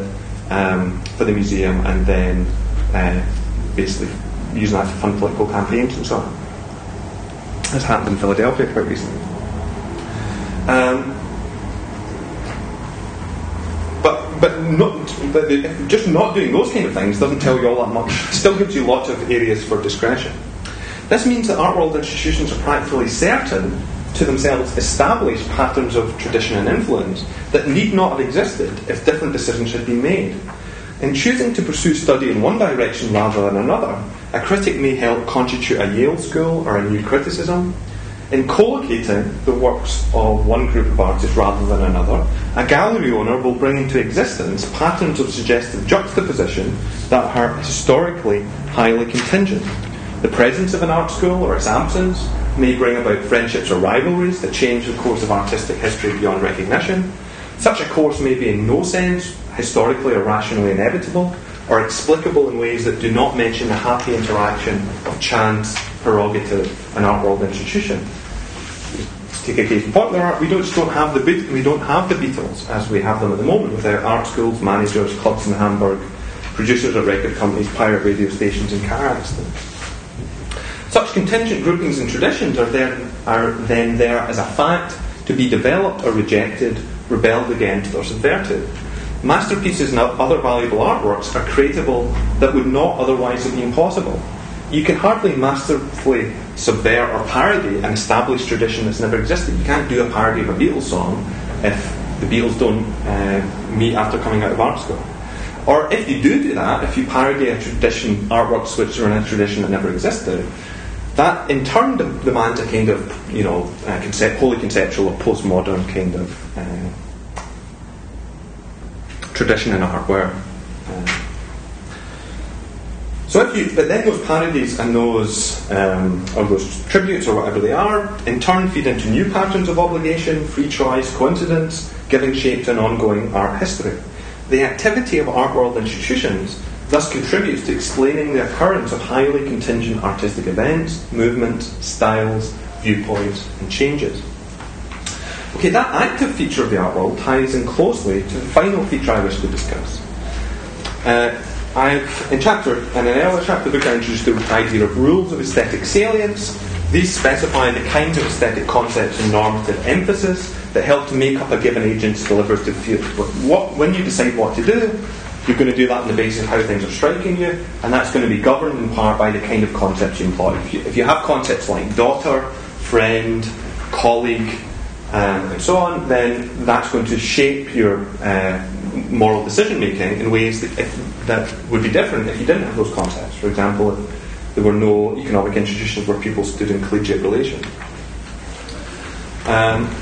um, for the museum, and then uh, basically using that to fund political campaigns and so on. This happened in Philadelphia quite recently. Um, but not, but just not doing those kind of things doesn't tell you all that much. Still gives you lots of areas for discretion. This means that art world institutions are practically certain to themselves establish patterns of tradition and influence that need not have existed if different decisions had been made. In choosing to pursue study in one direction rather than another, a critic may help constitute a Yale school or a new criticism, in collocating the works of one group of artists rather than another, a gallery owner will bring into existence patterns of suggestive juxtaposition that are historically highly contingent. The presence of an art school or its absence may bring about friendships or rivalries that change the course of artistic history beyond recognition. Such a course may be in no sense historically or rationally inevitable, or explicable in ways that do not mention the happy interaction of chance, prerogative, and art world institution take a case in popular art, we don't, don't have the we don't have the Beatles as we have them at the moment with our art schools, managers, clubs in Hamburg, producers of record companies, pirate radio stations, and car accidents. Such contingent groupings and traditions are, there, are then there as a fact to to be developed or rejected, rebelled against, or subverted. Masterpieces and other valuable artworks are creatable that would not otherwise have been possible. You can hardly masterfully subvert or parody an established tradition that's never existed. You can't do a parody of a Beatles song if the Beatles don't uh, meet after coming out of art school. Or if you do do that, if you parody a tradition, artworks which are in a tradition that never existed, that in turn demands a kind of, you know, concept, wholly conceptual or postmodern kind of uh, tradition in art where. Uh, so if you, but then those parodies and those, um, or those tributes or whatever they are, in turn feed into new patterns of obligation, free choice, coincidence, giving shape to an ongoing art history. The activity of art world institutions thus contributes to explaining the occurrence of highly contingent artistic events, movements, styles, viewpoints, and changes. Okay, that active feature of the art world ties in closely to the final feature I wish to discuss. Uh, I've, in chapter, in an earlier chapter book, I introduced the idea of rules of aesthetic salience. These specify the kinds of aesthetic concepts and normative emphasis that help to make up a given agent's delivered to the field. What, when you decide what to do, you're going to do that on the basis of how things are striking you, and that's going to be governed in part by the kind of concepts you employ. If you, if you have concepts like daughter, friend, colleague, um, and so on, then that's going to shape your uh, moral decision making in ways that, if, that would be different if you didn't have those concepts. For example, if there were no economic institutions where people stood in collegiate relation. Um,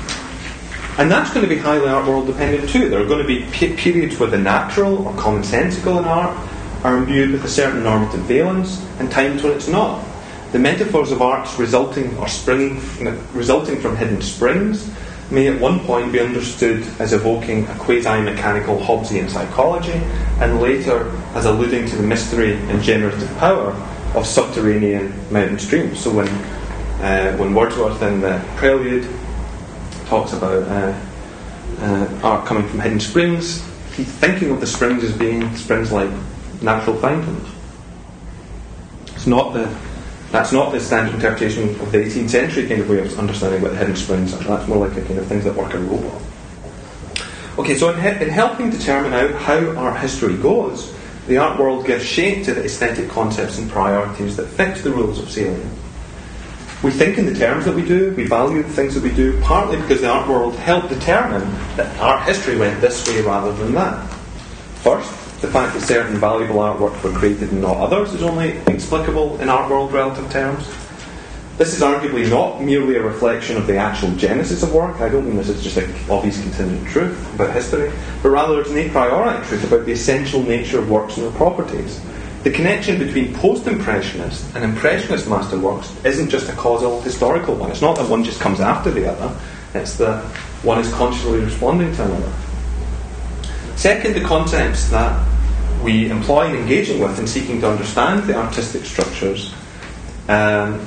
and that's going to be highly art world dependent too. There are going to be periods where the natural or commonsensical in art are imbued with a certain normative valence, and times when it's not. The metaphors of arts resulting or springing, resulting from hidden springs may at one point be understood as evoking a quasi-mechanical Hobbesian psychology, and later as alluding to the mystery and generative power of subterranean mountain streams. So when uh, when Wordsworth in the Prelude talks about uh, uh, art coming from hidden springs, he's thinking of the springs as being springs like natural fountains. It's not the that's not the standard interpretation of the 18th century kind of way of understanding what the hidden springs are. That's more like a kind of things that work in a robot. Okay, so in, he- in helping determine out how art history goes, the art world gives shape to the aesthetic concepts and priorities that fix the rules of salience. We think in the terms that we do, we value the things that we do, partly because the art world helped determine that art history went this way rather than that. First, the fact that certain valuable artworks were created and not others is only explicable in art world relative terms. This is arguably not merely a reflection of the actual genesis of work. I don't mean this is just an obvious contingent truth about history, but rather it's an a priori truth about the essential nature of works and their properties. The connection between post Impressionist and Impressionist masterworks isn't just a causal historical one. It's not that one just comes after the other, it's that one is consciously responding to another. Second, the concepts that we employ in engaging with and seeking to understand the artistic structures um,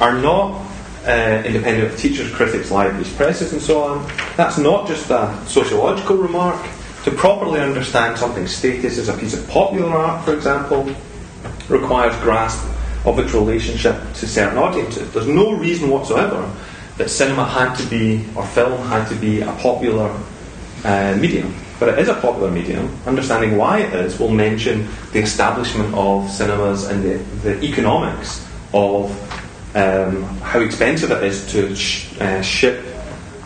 are not uh, independent of teachers, critics, libraries, presses, and so on. That's not just a sociological remark. To properly understand something's status as a piece of popular art, for example, requires grasp of its relationship to certain audiences. There's no reason whatsoever that cinema had to be, or film had to be, a popular uh, medium. But it is a popular medium. Understanding why it is will mention the establishment of cinemas and the, the economics of um, how expensive it is to sh- uh, ship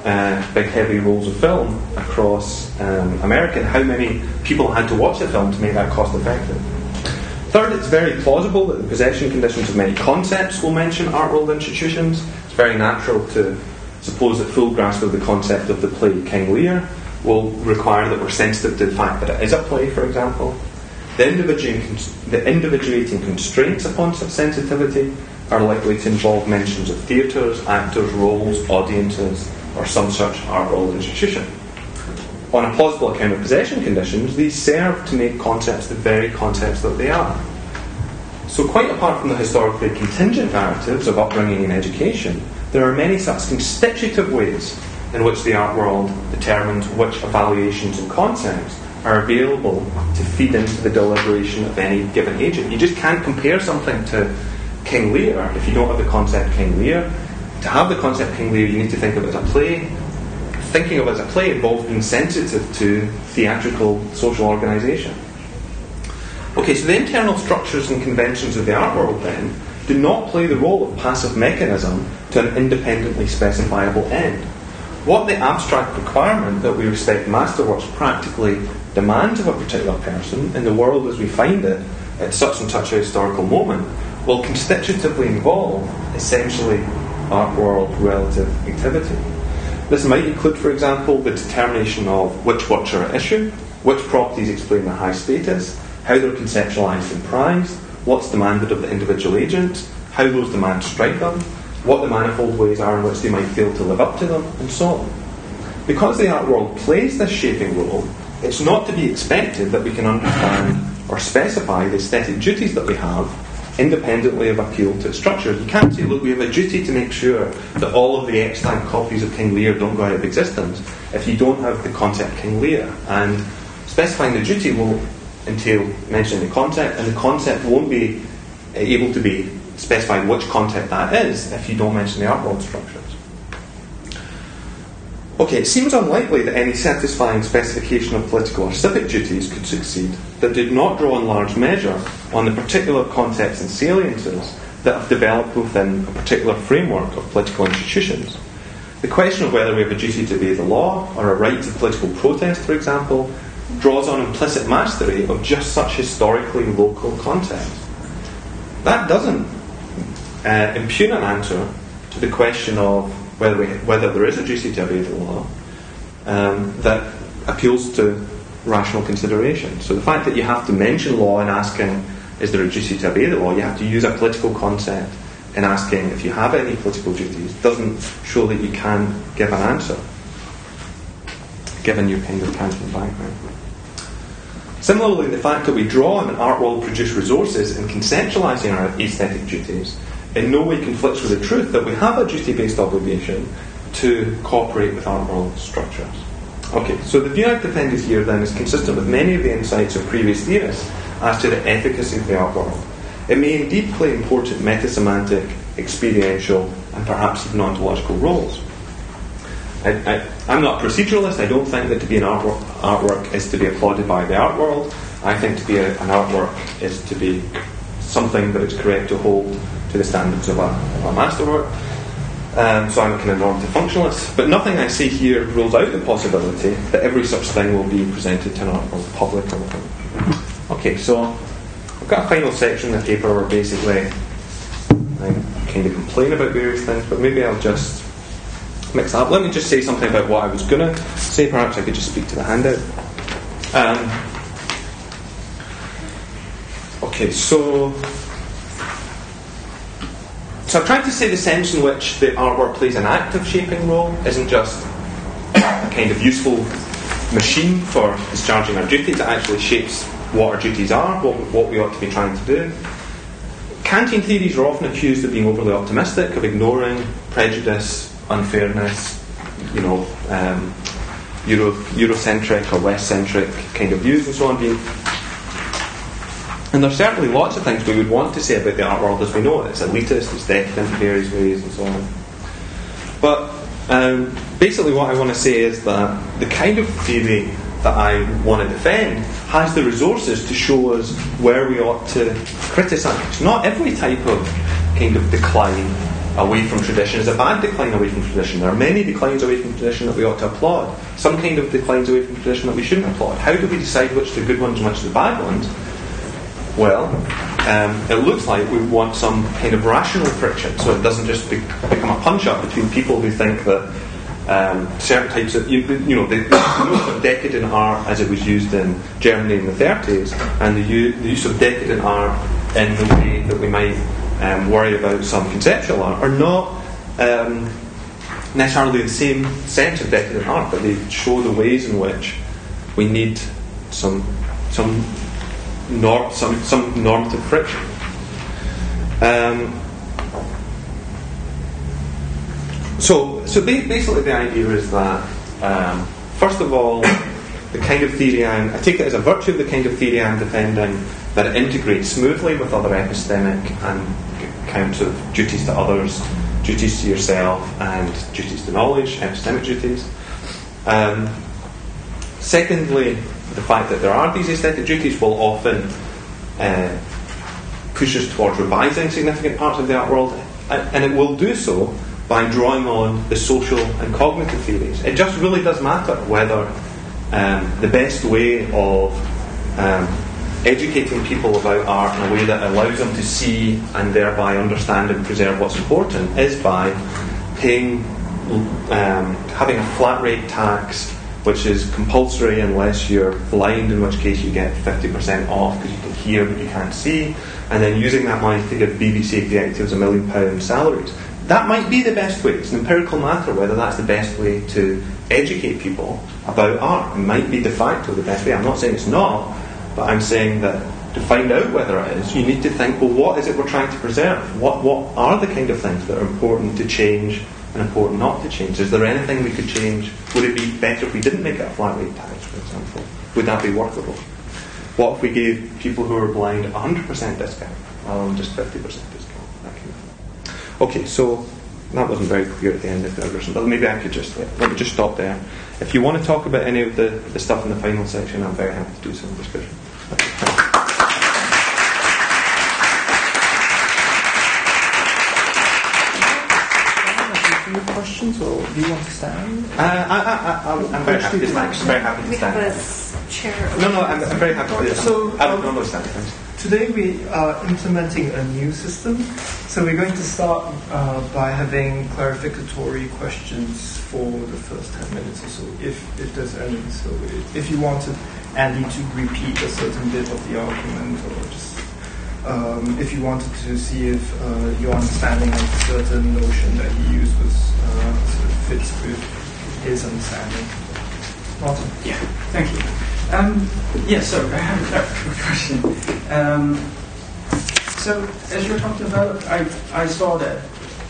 uh, big heavy rolls of film across um, America and how many people had to watch the film to make that cost effective. Third, it's very plausible that the possession conditions of many concepts will mention art world institutions. It's very natural to suppose that full grasp of the concept of the play King Lear will require that we're sensitive to the fact that it is a play, for example. The, the individuating constraints upon such sensitivity are likely to involve mentions of theatres, actors, roles, audiences, or some such art world institution. On a plausible account of possession conditions, these serve to make concepts the very concepts that they are. So, quite apart from the historically contingent narratives of upbringing and education, there are many such constitutive ways in which the art world determines which evaluations and concepts are available to feed into the deliberation of any given agent. You just can't compare something to King Lear if you don't have the concept King Lear to have the concept King Lear, you need to think of it as a play. Thinking of it as a play involves being sensitive to theatrical social organisation. Okay, so the internal structures and conventions of the art world then do not play the role of passive mechanism to an independently specifiable end. What the abstract requirement that we respect masterworks practically demands of a particular person in the world as we find it at such and such a historical moment will constitutively involve essentially art world relative activity. This might include, for example, the determination of which works are at issue, which properties explain their high status, how they're conceptualised and prized, what's demanded of the individual agent, how those demands strike them, what the manifold ways are in which they might fail to live up to them, and so on. Because the art world plays this shaping role, it's not to be expected that we can understand or specify the aesthetic duties that we have independently of appeal to its structure. You can't say, look, we have a duty to make sure that all of the extant copies of King Lear don't go out of existence if you don't have the concept King Lear. And specifying the duty will entail mentioning the concept, and the concept won't be able to be specified which concept that is if you don't mention the art world structures. Okay, it seems unlikely that any satisfying specification of political or civic duties could succeed that did not draw in large measure on the particular contexts and saliences that have developed within a particular framework of political institutions. The question of whether we have a duty to obey the law or a right to political protest, for example, draws on implicit mastery of just such historically local context. That doesn't uh, impugn an answer to the question of whether, we, whether there is a duty to obey the law um, that appeals to rational consideration. So the fact that you have to mention law in asking, is there a duty to obey the law, you have to use a political concept in asking if you have any political duties, doesn't show that you can give an answer, given your kind of Kantian background. Similarly, the fact that we draw on an art world produced resources in conceptualising our aesthetic duties in no way conflicts with the truth that we have a duty based obligation to cooperate with art world structures. Okay, so the view I've defended here then is consistent with many of the insights of previous theorists as to the efficacy of the art world. It may indeed play important metasemantic, experiential, and perhaps even ontological roles. I, am not a proceduralist. I don't think that to be an artwork, artwork is to be applauded by the art world. I think to be a, an artwork is to be something that it's correct to hold to the standards of a, of a masterwork. Um, so I'm a kind of normative functionalist. But nothing I say here rules out the possibility that every such thing will be presented to an art world public. Okay, so I've got a final section in the paper where basically I kind of complain about various things, but maybe I'll just mix up. Let me just say something about what I was going to say. Perhaps I could just speak to the handout. Um, okay, so so I'm trying to say the sense in which the artwork plays an active shaping role isn't just a kind of useful machine for discharging our duties, it actually shapes what our duties are, what, what we ought to be trying to do. Kantian theories are often accused of being overly optimistic, of ignoring prejudice, unfairness, you know, um, Euro, Eurocentric or West-centric kind of views and so on, being and there's certainly lots of things we would want to say about the art world as we know it. It's elitist, it's decadent in various ways, and so on. But um, basically, what I want to say is that the kind of theory that I want to defend has the resources to show us where we ought to criticise. Not every type of kind of decline away from tradition is a bad decline away from tradition. There are many declines away from tradition that we ought to applaud. Some kind of declines away from tradition that we shouldn't applaud. How do we decide which are the good ones and which are the bad ones? Well, um, it looks like we want some kind of rational friction, so it doesn't just be, become a punch up between people who think that um, certain types of, you, you know, the, use of decadent art as it was used in Germany in the 30s, and the, the use of decadent art in the way that we might um, worry about some conceptual art are not um, necessarily the same sense of decadent art, but they show the ways in which we need some some nor- some, some normative friction. Um, so, so basically, the idea is that, um, first of all, the kind of theory I'm, I take it as a virtue of the kind of theory I'm defending that it integrates smoothly with other epistemic and kinds of duties to others duties to yourself and duties to knowledge, epistemic duties. Um, secondly, the fact that there are these aesthetic duties will often uh, push us towards revising significant parts of the art world, and it will do so by drawing on the social and cognitive theories. It just really does matter whether um, the best way of um, educating people about art in a way that allows them to see and thereby understand and preserve what's important is by paying, um, having a flat rate tax which is compulsory unless you're blind, in which case you get 50% off because you can hear but you can't see, and then using that money to give BBC executives a million pound salaries. That might be the best way. It's an empirical matter whether that's the best way to educate people about art. It might be de facto the best way. I'm not saying it's not, but I'm saying that to find out whether it is, you need to think, well, what is it we're trying to preserve? What, what are the kind of things that are important to change and important not to change? Is there anything we could change? Would it be better if we didn't make it a flat rate tax, for example? Would that be workable? What if we gave people who are blind 100% discount rather than just 50% discount? Okay, so that wasn't very clear at the end of the version, but maybe I could just let me just stop there. If you want to talk about any of the, the stuff in the final section, I'm very happy to do some discussion. Questions, or do you want to stand? Uh, I, am very happy to stand. I'm very happy to stand. We have a chair. No, no, I'm, I'm very happy to So, I would normally stand. Today we are implementing a new system. So we're going to start uh, by having clarificatory questions for the first 10 minutes or so, if, if there's any. So if you wanted Andy to repeat a certain bit of the argument or just um, if you wanted to see if uh, your understanding of a certain notion that he used was uh, sort of fits with his understanding. Martin? Yeah, thank you. Um, yeah, so *laughs* I have a question. Um, so as you're talking about, I, I saw that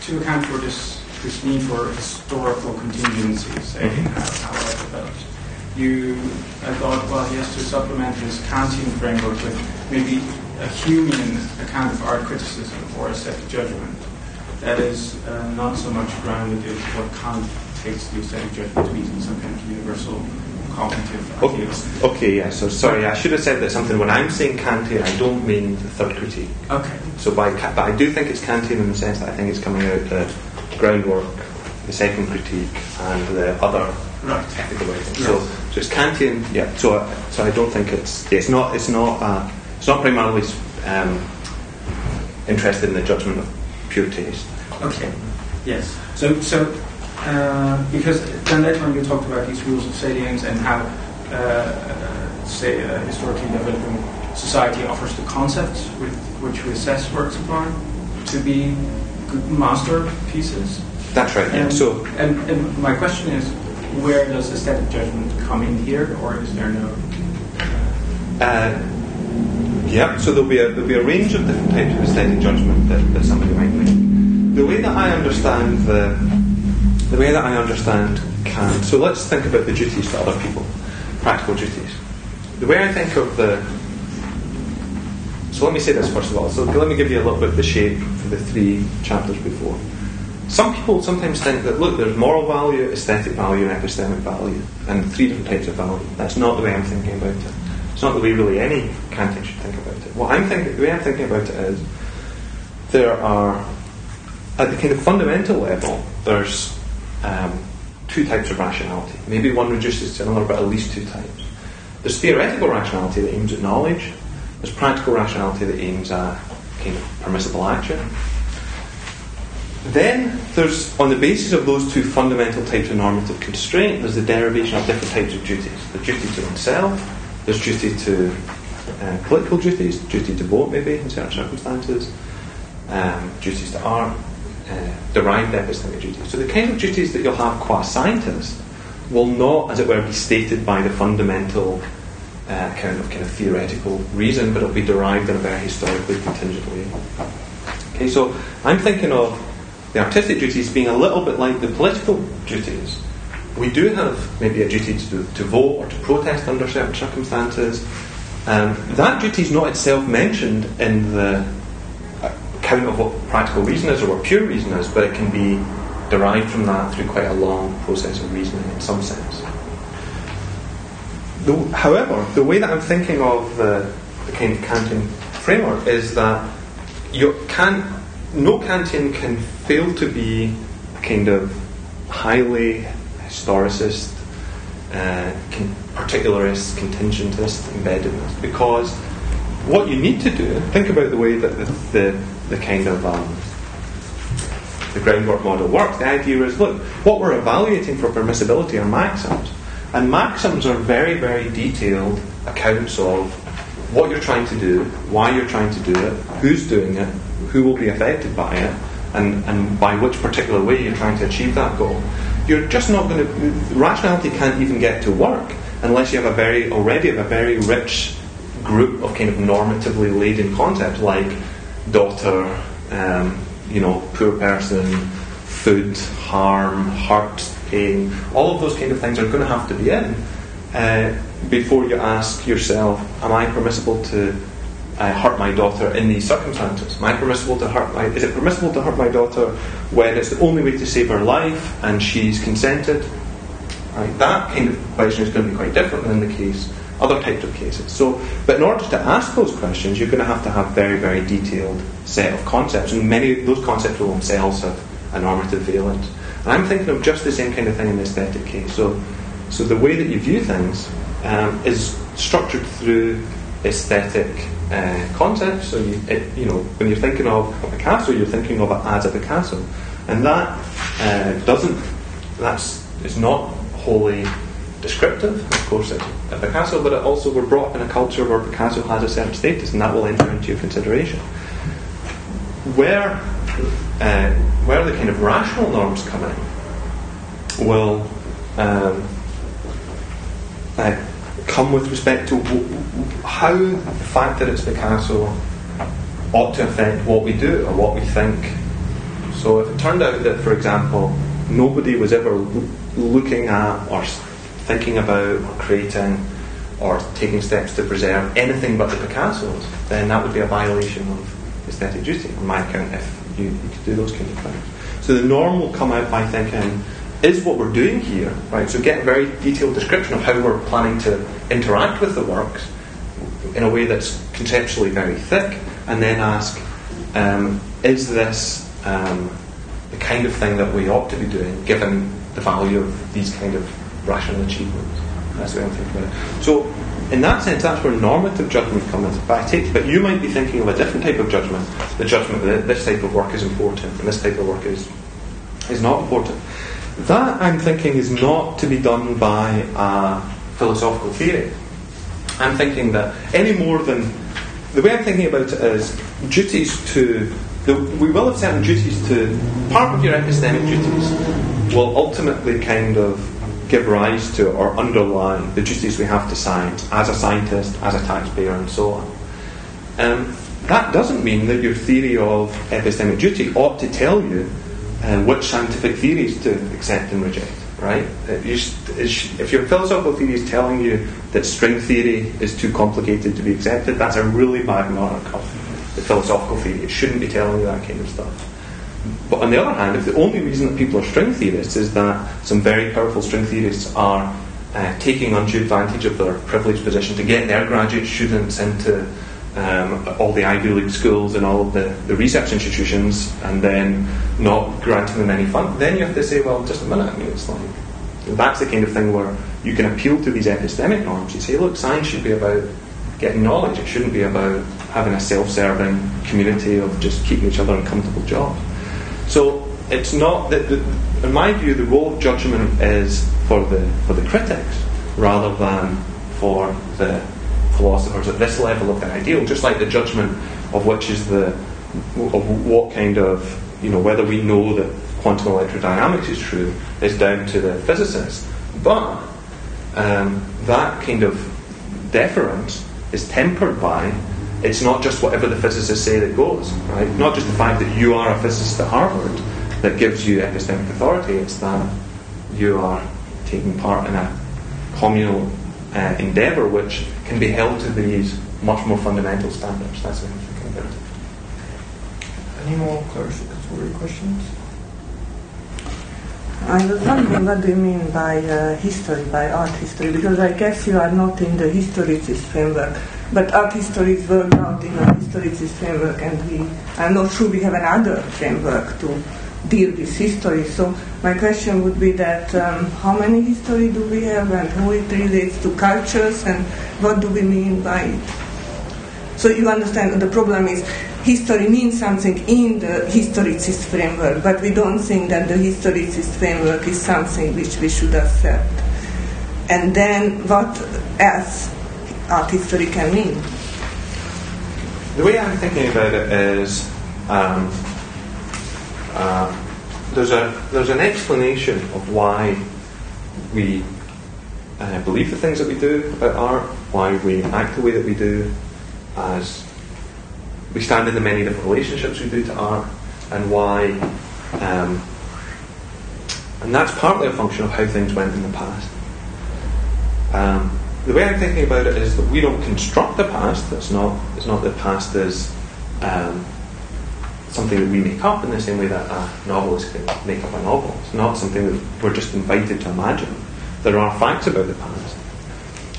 to account for this this need for historical contingencies mm-hmm. how, how that developed, you I thought, well, he has to supplement his Kantian framework with maybe a Humean account of art criticism or aesthetic judgment that is uh, not so much grounded in what Kant takes the aesthetic judgment to be in some kind of universal cognitive okay, okay, yeah. So sorry, I should have said that something. When I'm saying Kantian, I don't mean the third critique. Okay. So by but I do think it's Kantian in the sense that I think it's coming out the groundwork, the second critique, and the other right. ethical writing. Yes. So, so it's Kantian. Yeah. So so I don't think it's it's not it's not uh, it's not primarily um, interested in the judgment of pure taste. Okay. Yes. So so uh, because then later on you talked about these rules of salience and how, uh, say, a historically developing society offers the concepts with which we assess works upon to be good masterpieces. That's right. And, yeah. So, and, and my question is, where does aesthetic judgment come in here, or is there no? Uh, yeah. So there'll be a there'll be a range of different types of aesthetic judgment that, that somebody might make. The way that I understand the the way that I understand Kant, so let's think about the duties to other people, practical duties. The way I think of the. So let me say this first of all. So let me give you a little bit of the shape for the three chapters before. Some people sometimes think that, look, there's moral value, aesthetic value, and epistemic value, and three different types of value. That's not the way I'm thinking about it. It's not the way really any Kantian should think about it. What I'm thinking, the way I'm thinking about it is, there are, at the kind of fundamental level, there's um, two types of rationality. Maybe one reduces to another, but at least two types. There's theoretical rationality that aims at knowledge. There's practical rationality that aims at kind of permissible action. Then there's, on the basis of those two fundamental types of normative constraint, there's the derivation of different types of duties. The duty to oneself, there's duty to uh, political duties, duty to vote maybe in certain circumstances, um, duties to art, uh, derived epistemic duties. So the kind of duties that you'll have qua scientist will not, as it were, be stated by the fundamental uh, kind of kind of theoretical reason, but it'll be derived in a very historically contingent way. Okay, so I'm thinking of the artistic duties being a little bit like the political duties. We do have maybe a duty to, to vote or to protest under certain circumstances. Um, that duty is not itself mentioned in the account of what practical reason is or what pure reason is, but it can be derived from that through quite a long process of reasoning in some sense. The, however, the way that I'm thinking of the, the kind of Kantian framework is that you can, no Kantian can fail to be a kind of highly historicist, uh, con- particularist, contingentist embeddedness, because what you need to do, think about the way that the, the, the kind of um, the groundwork model works. The idea is, look, what we're evaluating for permissibility are maxims. And maxims are very, very detailed accounts of what you're trying to do, why you're trying to do it, who's doing it, who will be affected by it, and, and by which particular way you're trying to achieve that goal. You're just not going to. Rationality can't even get to work unless you have a very already have a very rich group of kind of normatively laden concepts like daughter, um, you know, poor person, food, harm, hurt, pain. All of those kind of things are going to have to be in uh, before you ask yourself, am I permissible to uh, hurt my daughter in these circumstances? Am I permissible to hurt my? Is it permissible to hurt my daughter when it's the only way to save her life and she's consented? Right, that kind of question is going to be quite different than the case other types of cases. So, but in order to ask those questions, you're going to have to have very, very detailed set of concepts, and many of those concepts will themselves have a normative valence. And I'm thinking of just the same kind of thing in the aesthetic case. So, so the way that you view things um, is structured through aesthetic uh, concepts. So, you, it, you know, when you're thinking of a Picasso, you're thinking of it as a Picasso, and that uh, doesn't. That's it's not wholly descriptive. Of course, a Picasso, but it also we're brought in a culture where Picasso has a certain status, and that will enter into your consideration. Where uh, where the kind of rational norms come in will um, uh, come with respect to how the fact that it's Picasso ought to affect what we do or what we think. So if it turned out that, for example, nobody was ever looking at or thinking about or creating or taking steps to preserve anything but the Picassos, then that would be a violation of aesthetic duty, on my account, if you, you could do those kind of things. So the norm will come out by thinking, is what we're doing here, right? So get a very detailed description of how we're planning to interact with the works in a way that's conceptually very thick, and then ask, um, is this um, the kind of thing that we ought to be doing given the value of these kind of rational achievements. That's the way I'm thinking about it. So, in that sense, that's where normative judgment comes in. But, I take, but you might be thinking of a different type of judgment. The judgment that this type of work is important and this type of work is, is not important. That, I'm thinking, is not to be done by a philosophical theory. I'm thinking that any more than. The way I'm thinking about it is duties to. The, we will have certain duties to. Part of your epistemic duties will ultimately kind of give rise to or underlie the duties we have to science as a scientist, as a taxpayer, and so on. Um, that doesn't mean that your theory of epistemic duty ought to tell you uh, which scientific theories to accept and reject, right? if your philosophical theory is telling you that string theory is too complicated to be accepted, that's a really bad mark of the philosophical theory. It shouldn't be telling you that kind of stuff. But on the other hand, if the only reason that people are string theorists is that some very powerful string theorists are uh, taking undue advantage of their privileged position to get their graduate students into um, all the Ivy League schools and all of the, the research institutions and then not granting them any fund, then you have to say, well, just a minute, I mean, it's like, that's the kind of thing where you can appeal to these epistemic norms. You say, look, science should be about getting knowledge, it shouldn't be about having a self serving community of just keeping each other in comfortable jobs. So it's not that, the, in my view, the role of judgment is for the for the critics rather than for the philosophers at this level of the ideal. Just like the judgment of which is the of what kind of you know whether we know that quantum electrodynamics is true is down to the physicists, but um, that kind of deference is tempered by it's not just whatever the physicists say that goes, right? Not just the fact that you are a physicist at Harvard that gives you epistemic authority, it's that you are taking part in a communal uh, endeavour which can be held to these much more fundamental standards. That's what I'm thinking about. any more clarificatory questions? I was wondering what do you mean by uh, history, by art history, because I guess you are not in the historicist framework, but art history is worked out in a historicist framework, and we, I'm not sure we have another framework to deal with history. So my question would be that um, how many history do we have, and how it relates to cultures, and what do we mean by it? So you understand the problem is history means something in the historicist framework, but we don't think that the historicist framework is something which we should accept. And then what else art history can mean? The way I'm thinking about it is um, uh, there's a there's an explanation of why we uh, believe the things that we do about art, why we act the way that we do, as we stand in the many different relationships we do to art and why. Um, and that's partly a function of how things went in the past. Um, the way I'm thinking about it is that we don't construct the past. It's not. It's not that past is um, something that we make up in the same way that a novelist can make up a novel. It's not something that we're just invited to imagine. There are facts about the past,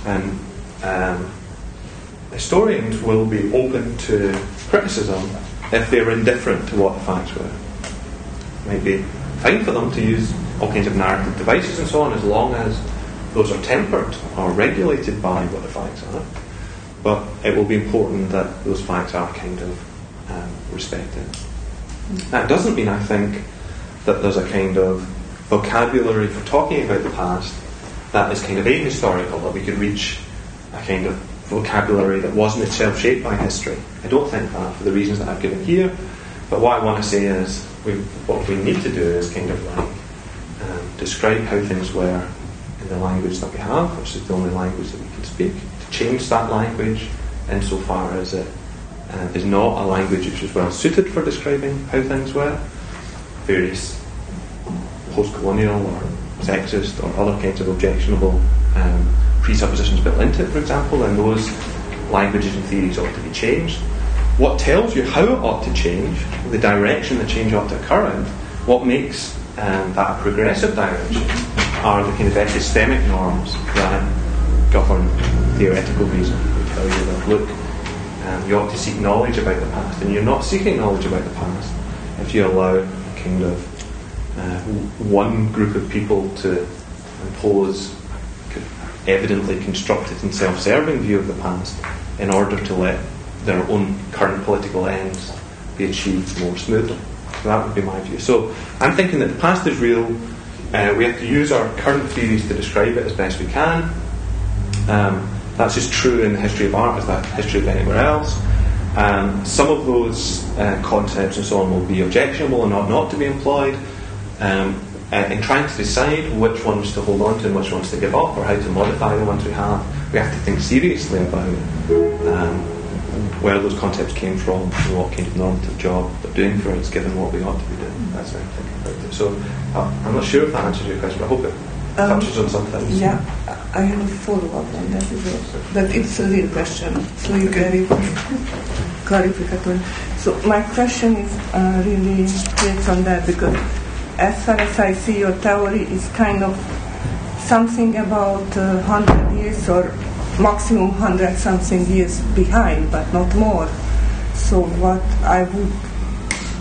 and um, historians will be open to criticism if they're indifferent to what the facts were. It might be fine for them to use all kinds of narrative devices and so on as long as those are tempered or regulated by what the facts are. But it will be important that those facts are kind of respected. That doesn't mean, I think, that there's a kind of vocabulary for talking about the past that is kind of ahistorical, that we could reach a kind of vocabulary that wasn't itself shaped by history. I don't think that for the reasons that I've given here. But what I want to say is, we, what we need to do is kind of like um, describe how things were in the language that we have, which is the only language that we can speak. To change that language insofar as it uh, is not a language which is well suited for describing how things were. Various post-colonial or sexist or other kinds of objectionable um, presuppositions built into it, for example, and those languages and theories ought to be changed. What tells you how it ought to change, the direction the change ought to occur in, what makes um, that a progressive direction are the kind of epistemic norms that govern theoretical reason. They tell you that, look, um, you ought to seek knowledge about the past, and you're not seeking knowledge about the past if you allow kind of uh, one group of people to impose evidently constructed and self-serving view of the past in order to let their own current political ends be achieved more smoothly. So that would be my view. So I'm thinking that the past is real. Uh, we have to use our current theories to describe it as best we can. Um, that's as true in the history of art as that history of anywhere else. Um, some of those uh, concepts and so on will be objectionable and not not to be employed. Um, uh, in trying to decide which ones to hold on to and which ones to give up or how to modify the ones we have, we have to think seriously about um, where those concepts came from and what kind of normative job they're doing for us given what we ought to be doing. That's what I'm thinking about it. So uh, I'm not sure if that answers your question, but I hope it um, touches on some things. Yeah, I have a follow-up on that as well. But it's a real question, so you can very *laughs* clarificatory. So my question is uh, really based on that because as far as I see, your theory is kind of something about uh, 100 years or maximum 100 something years behind, but not more. So, what I would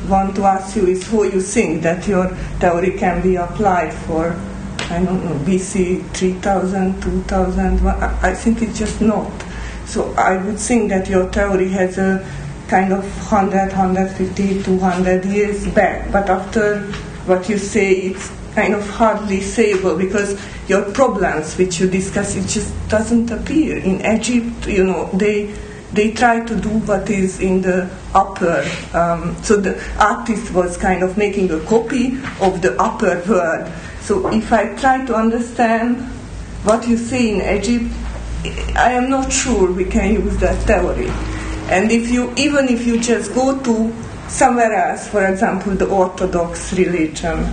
want to ask you is how you think that your theory can be applied for, I don't know, BC 3000, 2000. I think it's just not. So, I would think that your theory has a kind of 100, 150, 200 years back, but after what you say it's kind of hardly sayable because your problems which you discuss it just doesn't appear in Egypt. You know they they try to do what is in the upper. Um, so the artist was kind of making a copy of the upper world. So if I try to understand what you say in Egypt, I am not sure we can use that theory. And if you even if you just go to somewhere else, for example, the Orthodox religion,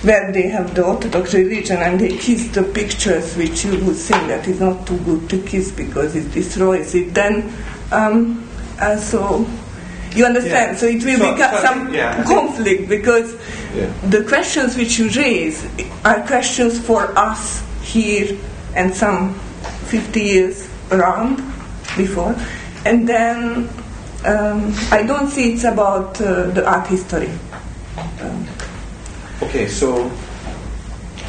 where they have the Orthodox religion and they kiss the pictures which you would think that is not too good to kiss because it destroys it, then um, also You understand? Yeah. So it will So- become so some yeah, conflict because Yeah. the questions which you raise are questions for us here and some 50 years around before. And then um, I don't see it's about uh, the art history. Um, Okay, so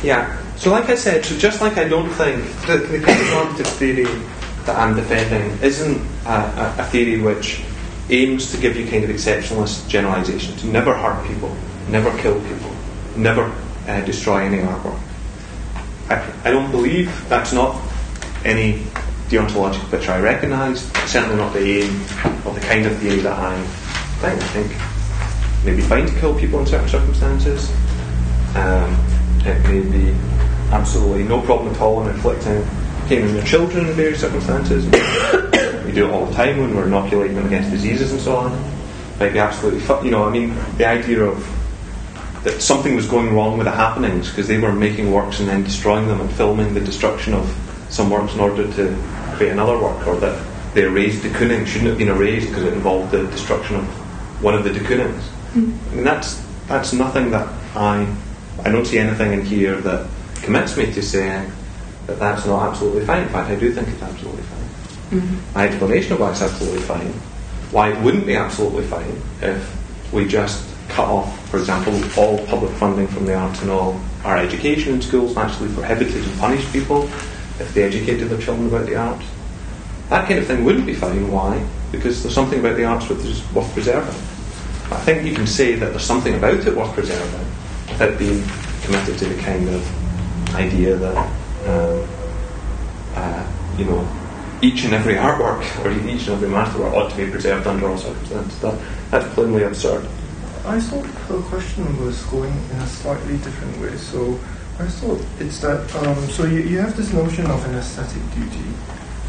yeah, so like I said, so just like I don't think the, the *coughs* kind of normative theory that I'm defending isn't a, a, a theory which aims to give you kind of exceptionalist generalizations, to never hurt people, never kill people, never uh, destroy any artwork. I, I don't believe that's not any deontological picture I recognise, certainly not the aim of the kind of theory that I think. I think maybe fine to kill people in certain circumstances. Um, it may be absolutely no problem at all in inflicting pain on your children in various circumstances. We do it all the time when we're inoculating them against diseases and so on. Might be absolutely, fu- you know, I mean, the idea of that something was going wrong with the happenings because they were making works and then destroying them and filming the destruction of some works in order to create another work, or that they erased de Kooning shouldn't have been erased because it involved the destruction of one of the de Koonings. I hmm. mean, that's that's nothing that I I don't see anything in here that commits me to saying that that's not absolutely fine. In fact, I do think it's absolutely fine. My explanation of why it's absolutely fine, why it wouldn't be absolutely fine if we just cut off, for example, all public funding from the arts and all our education in schools, and actually prohibited and punished people if they educated their children about the arts. That kind of thing wouldn't be fine. Why? Because there's something about the arts which is worth preserving. I think you can say that there's something about it worth preserving without being committed to the kind of idea that, um, uh, you know, each and every artwork or each and every masterwork ought to be preserved under all circumstances. That, that's plainly absurd. I thought her question was going in a slightly different way. So I thought it's that um, so you, you have this notion of an aesthetic duty,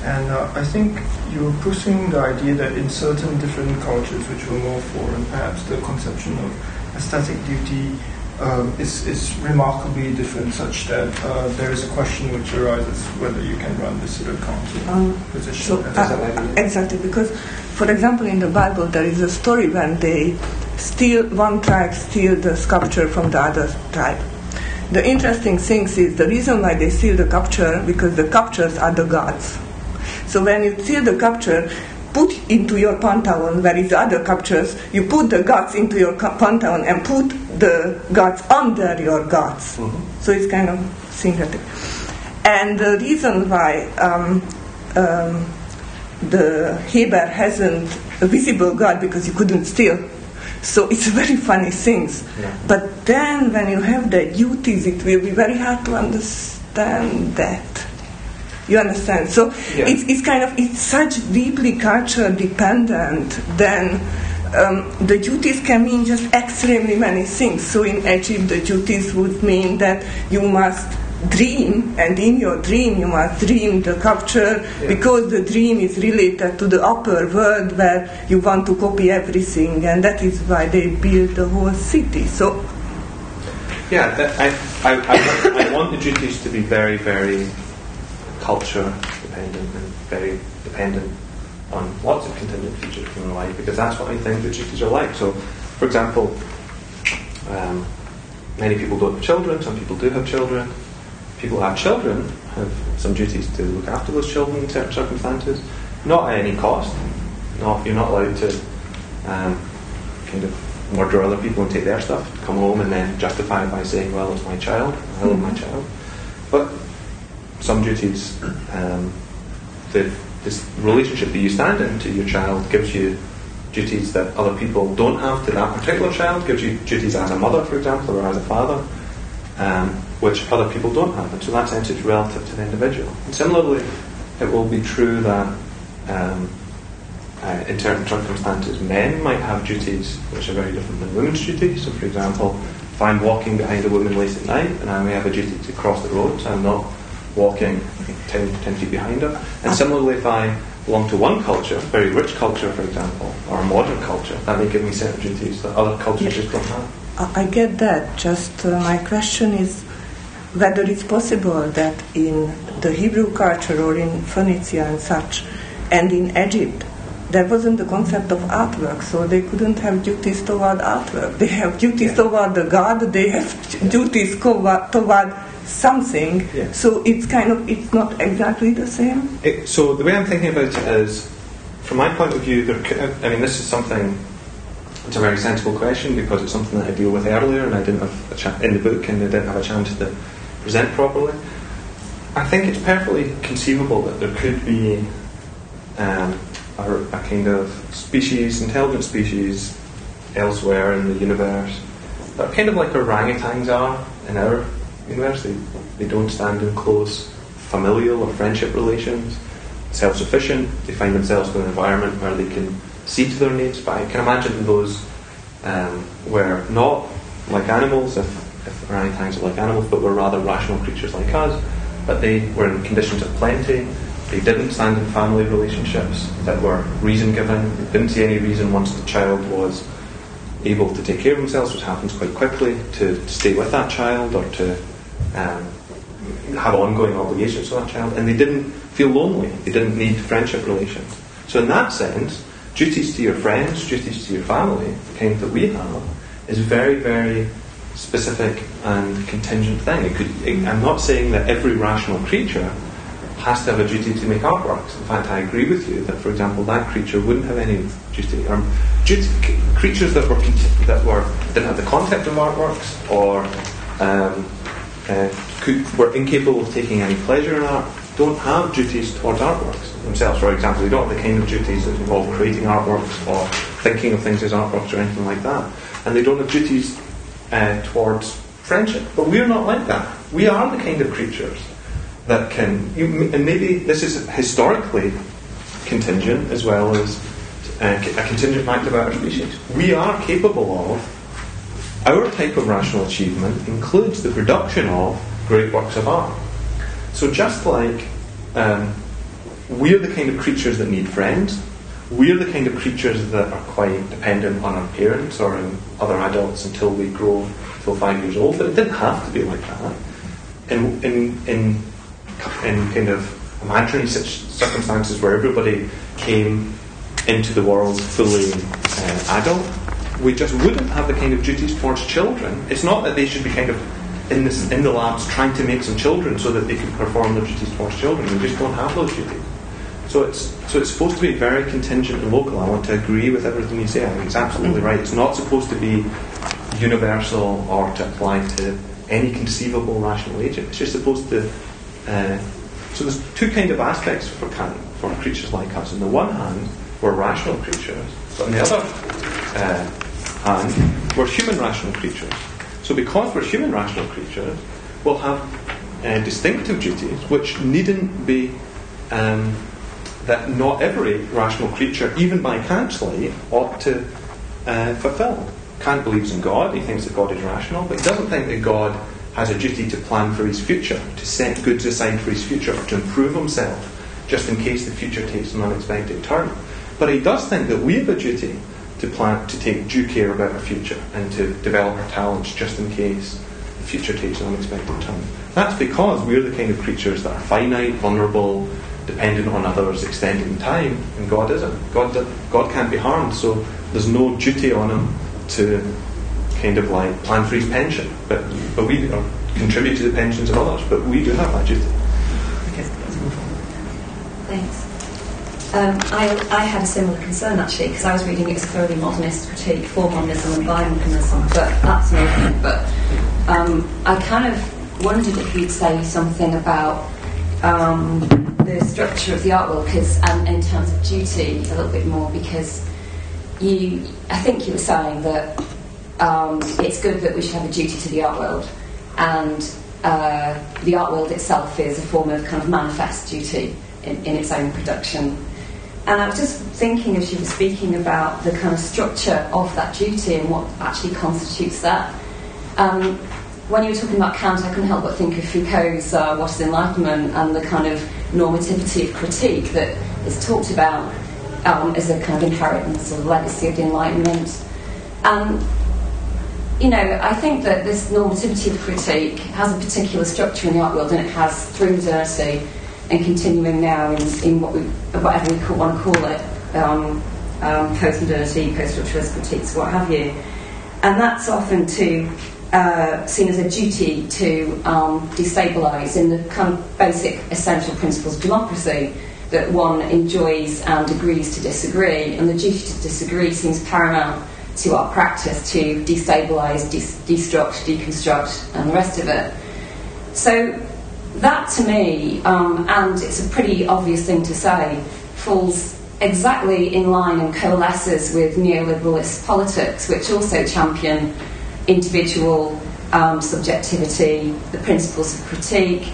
and uh, I think you're pushing the idea that in certain different cultures which were more foreign, perhaps the conception of aesthetic duty um, is, is remarkably different, such that uh, there is a question which arises whether you can run this sort of Um, position. So, uh, exactly, because, for example, in the Bible there is a story when they steal one tribe steal the sculpture from the other tribe. The interesting thing is the reason why they steal the sculpture because the sculptures are the gods. So when you steal the sculpture, put into your pantheon where is the other captures, you put the gods into your pantheon and put the gods under your gods. So it's kind of syncretic. And the reason why um, um, the Heber hasn't a visible God because you couldn't steal. So it's very funny things. Yeah. But then when you have the duties, it will be very hard to understand that. You understand? So Yeah. it's, it's kind of it's such deeply culture dependent. Then um, the duties can mean just extremely many things. So in Egypt, the duties would mean that you must dream, and in your dream you must dream the culture Yeah. because the dream is related to the upper world where you want to copy everything, and that is why they build the whole city. So Yeah, that, I, I, I, want, I want the duties to be very, very culture dependent and very dependent on lots of contingent features from life because that's what I think the duties are like. So, for example, um, many people don't have children, some people do have children. People who have children have some duties to look after those children in certain circumstances, not at any cost. Not, you're not allowed to um, kind of murder other people and take their stuff, come home and then justify it by saying, well, it's my child, I love my child. But some duties, um, the this relationship that you stand in to your child gives you duties that other people don't have to that particular child, gives you duties as a mother, for example, or as a father, um, which other people don't have. And so that sense it's relative to the individual. And similarly, it will be true that um, uh, in certain circumstances, men might have duties which are very different than women's duties. So, for example, if I'm walking behind a woman late at night and I may have a duty to cross the road, so I'm not walking 10, 10 feet behind her. And similarly, if I belong to one culture, a very rich culture, for example, or a modern culture, that may give me certain duties that other cultures just don't have. I get that. Just uh, my question is whether it's possible that in the Hebrew culture or in Phoenicia and such, and in Egypt, there wasn't the concept of artwork, so they couldn't have duties toward artwork. They have duties toward the God, they have duties toward, toward something. Yeah. So it's kind of, it's not exactly the same. It, so the way I'm thinking about it is, from my point of view, there, I mean, this is something. It's a very sensible question because it's something that I deal with earlier, and I didn't have a cha- in the book, and I didn't have a chance to present properly. I think it's perfectly conceivable that there could be um, a, a kind of species, intelligent species, elsewhere in the universe that are kind of like orangutans are in our universe. They, they don't stand in close familial or friendship relations, self sufficient. They find themselves in an environment where they can see to their needs. But I can imagine those um, were not like animals, if, if orangutans are like animals, but were rather rational creatures like us. But they were in conditions of plenty. They didn't stand in family relationships that were reason given. They didn't see any reason once the child was able to take care of themselves, which happens quite quickly, to stay with that child or to um, have ongoing obligations with that child. And they didn't feel lonely. They didn't need friendship relations. So in that sense, duties to your friends, duties to your family, the kind that we have, is very, very specific and contingent thing. It could, it, I'm not saying that every rational creature has to have a duty to make artworks. In fact, I agree with you that, for example, that creature wouldn't have any duty. Or duty, creatures that were that were didn't have the concept of artworks or um, uh, could, were incapable of taking any pleasure in art don't have duties towards artworks themselves. For example, they don't have the kind of duties that involve creating artworks or thinking of things as artworks or anything like that. And they don't have duties uh, towards friendship. But we're not like that. We are the kind of creatures that can, you, and maybe this is historically contingent as well as uh, a contingent fact about our species. We are capable of, our type of rational achievement includes the production of great works of art. So just like um, we're the kind of creatures that need friends, we're the kind of creatures that are quite dependent on our parents or on other adults until we grow till five years old. But it didn't have to be like that. In, in, in, in kind of imaginary circumstances where everybody came into the world fully uh, adult, we just wouldn't have the kind of duties towards children. It's not that they should be kind of in, this, in the labs trying to make some children so that they can perform their duties towards children. We just don't have those duties. So it's so it's supposed to be very contingent and local. I want to agree with everything you say. I think it's absolutely right. It's not supposed to be universal or to apply to any conceivable rational agent. It's just supposed to. Uh, so there's two kind of aspects for for creatures like us. On the one hand, we're rational creatures, but on the other uh, hand, we're human rational creatures. So because we're human rational creatures, we'll have uh, distinctive duties which needn't be. Um, that not every rational creature, even by Kant's light, ought to uh, fulfill. Kant believes in God, he thinks that God is rational, but he doesn't think that God has a duty to plan for his future, to set goods aside for his future, or to improve himself, just in case the future takes an unexpected turn. But he does think that we have a duty to plan to take due care about our future and to develop our talents just in case the future takes an unexpected turn. That's because we're the kind of creatures that are finite, vulnerable, dependent on others, extended in time, and God isn't. God, God can't be harmed, so there's no duty on him to kind of like plan for his pension. But, but we contribute to the pensions of others, but we do have that duty. Thanks. Um, I, I had a similar concern actually because I was reading it as a thoroughly modernist critique for modernism and by modernism, but that's no But um, I kind of wondered if you'd say something about um, the structure of the art world, because um, in terms of duty, a little bit more, because you, I think you were saying that um, it's good that we should have a duty to the art world, and uh, the art world itself is a form of kind of manifest duty in, in its own production. And I was just thinking as you were speaking about the kind of structure of that duty and what actually constitutes that. Um, when you were talking about Kant, I couldn't help but think of Foucault's uh, What is Enlightenment and the kind of normativity of critique that is talked about um, as a kind of inheritance or legacy of the Enlightenment. And, you know, I think that this normativity of critique has a particular structure in the art world and it has through modernity and continuing now in, in what we, whatever we want to call it. um, um, post-modernity, post-structuralist critiques, what have you. And that's often to uh, seen as a duty to um, destabilise in the kind of basic essential principles of democracy that one enjoys and agrees to disagree, and the duty to disagree seems paramount to our practice to destabilise, de- destruct, deconstruct, and the rest of it. So that to me, um, and it's a pretty obvious thing to say, falls exactly in line and coalesces with neoliberalist politics, which also champion individual um, subjectivity, the principles of critique,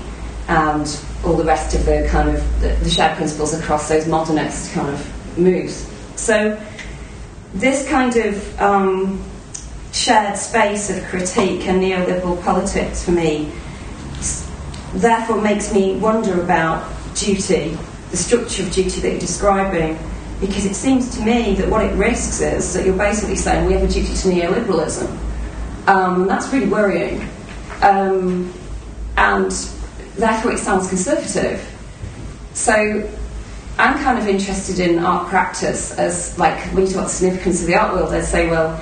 and all the rest of the kind of the, the shared principles across those modernist kind of moves. So this kind of um, shared space of critique and neoliberal politics for me therefore makes me wonder about duty, the structure of duty that you're describing, because it seems to me that what it risks is that you're basically saying we have a duty to neoliberalism. Um, that's really worrying. Um, and therefore it sounds conservative. So I'm kind of interested in art practice as, like, when you talk about the significance of the art world, I say, well,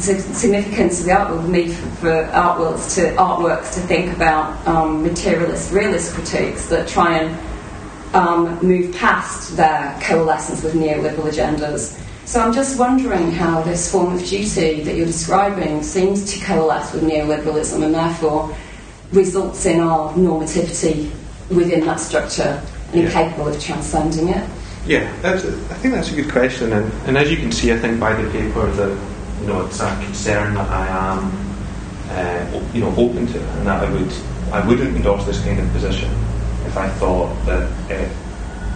significance of the art world for for, for art worlds to artworks to think about um, materialist realist critiques that try and um, move past their coalescence with neoliberal agendas. So I'm just wondering how this form of duty that you're describing seems to coalesce with neoliberalism and therefore results in our normativity within that structure and yeah. incapable of transcending it? Yeah, a, I think that's a good question, and, and as you can see, I think by the paper that you know it's a concern that I am uh, you know open to, and that I would I wouldn't endorse this kind of position if I thought that it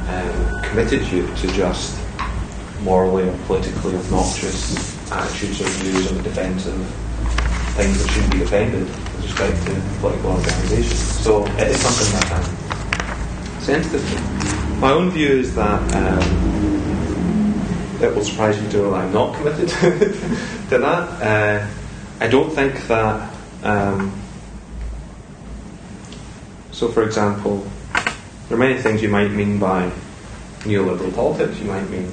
um, committed you to just morally or politically obnoxious attitudes or views on the defence of things that shouldn't be defended with respect to political organisations. So it is something that I'm sensitive to. My own view is that um, it will surprise you to know that I'm not committed *laughs* to that. Uh, I don't think that. Um, so, for example, there are many things you might mean by neoliberal politics. You might mean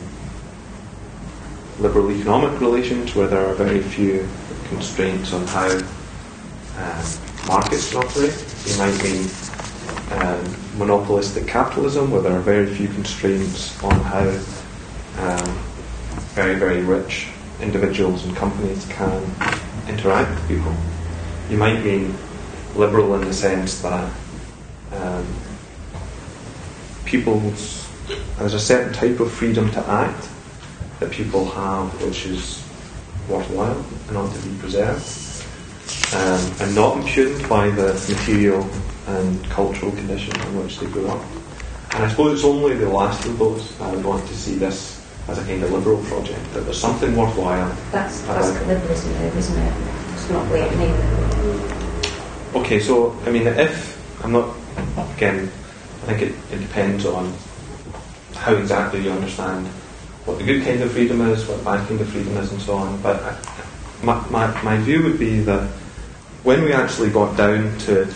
liberal economic relations where there are very few constraints on how um, markets operate. You might mean um, monopolistic capitalism where there are very few constraints on how um, very, very rich individuals and companies can interact with people. You might mean liberal in the sense that um, people's there's a certain type of freedom to act that people have which is worthwhile and ought to be preserved um, and not impugned by the material and cultural conditions in which they grew up. And I suppose it's only the last of those I would want to see this as a kind of liberal project, that there's something worthwhile. That's, that's liberalism, isn't it? It's not weird Okay, so, I mean, if, I'm not, again, I think it, it depends on how exactly you understand what the good kind of freedom is, what the bad kind of freedom is, and so on. But I, my, my, my view would be that when we actually got down to it,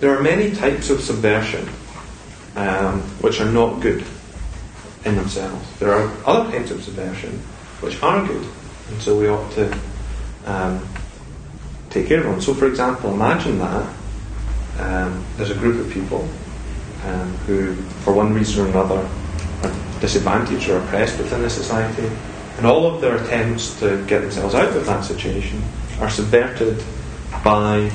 there are many types of subversion um, which are not good in themselves. There are other types of subversion which are good, and so we ought to um, take care of them. So, for example, imagine that um, there's a group of people um, who, for one reason or another, are disadvantaged or oppressed within the society, and all of their attempts to get themselves out of that situation are subverted by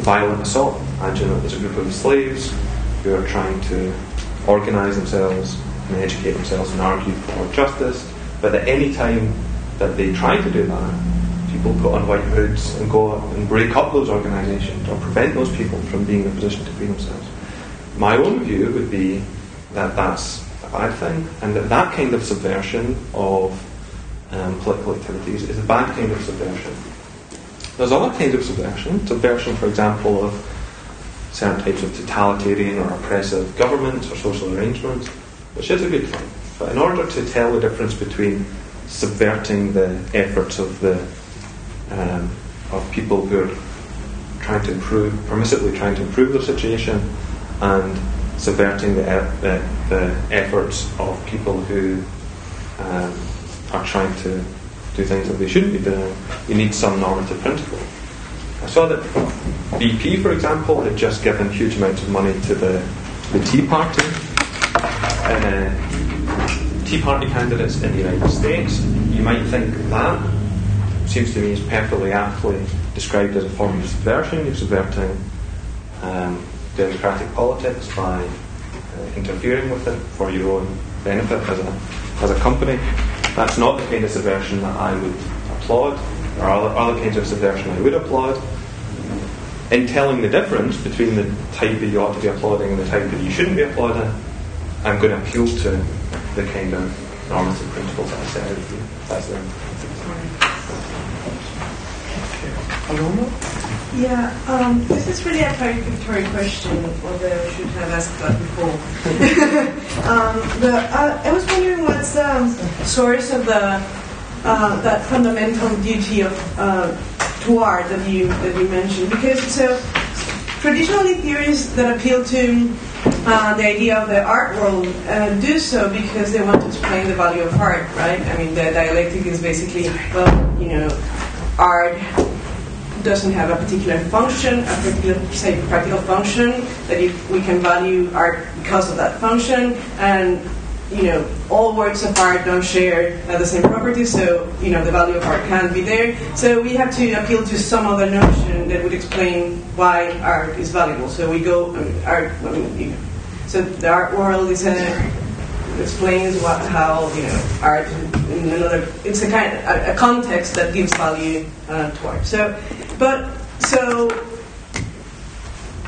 violent assault. Imagine that there's a group of slaves who are trying to organise themselves and educate themselves and argue for justice, but at any time that they try to do that, people put on white hoods and go and break up those organisations or prevent those people from being in a position to free themselves. My own view would be that that's a bad thing, and that that kind of subversion of um, political activities is a bad kind of subversion. There's other kinds of subversion, subversion, for example, of certain types of totalitarian or oppressive governments or social arrangements, which is a good thing. But in order to tell the difference between subverting the efforts of the um, of people who are trying to improve, permissively trying to improve their situation, and subverting the, the, the efforts of people who um, are trying to do things that they shouldn't be doing. You need some normative principle. I saw that BP, for example, had just given huge amounts of money to the, the Tea Party. Uh, Tea Party candidates in the United States. You might think that seems to me is perfectly aptly described as a form of subversion. You're subverting um, democratic politics by uh, interfering with it for your own benefit as a, as a company. That's not the kind of subversion that I would applaud. There are other, other kinds of subversion I would applaud. In telling the difference between the type that you ought to be applauding and the type that you shouldn't be applauding, I'm going to appeal to the kind of normative principles I said. That's there. Aloma? Yeah, um, this is really a clarificatory question, although I should have asked that before. *laughs* um, the, uh, I was wondering what's the um, source of the uh, that fundamental duty of uh, to art that you that you mentioned, because so traditionally theories that appeal to uh, the idea of the art world uh, do so because they want to explain the value of art, right? I mean, the dialectic is basically, well, you know, art doesn't have a particular function, a particular, say, practical function, that if we can value art because of that function, and you know, all works of art don't share uh, the same properties, so you know the value of art can't be there. So we have to appeal to some other notion that would explain why art is valuable. So we go mean, art. I mean, you know, so the art world is a explains what, how you know art in another. It's a kind a, a context that gives value uh, to art. So, but so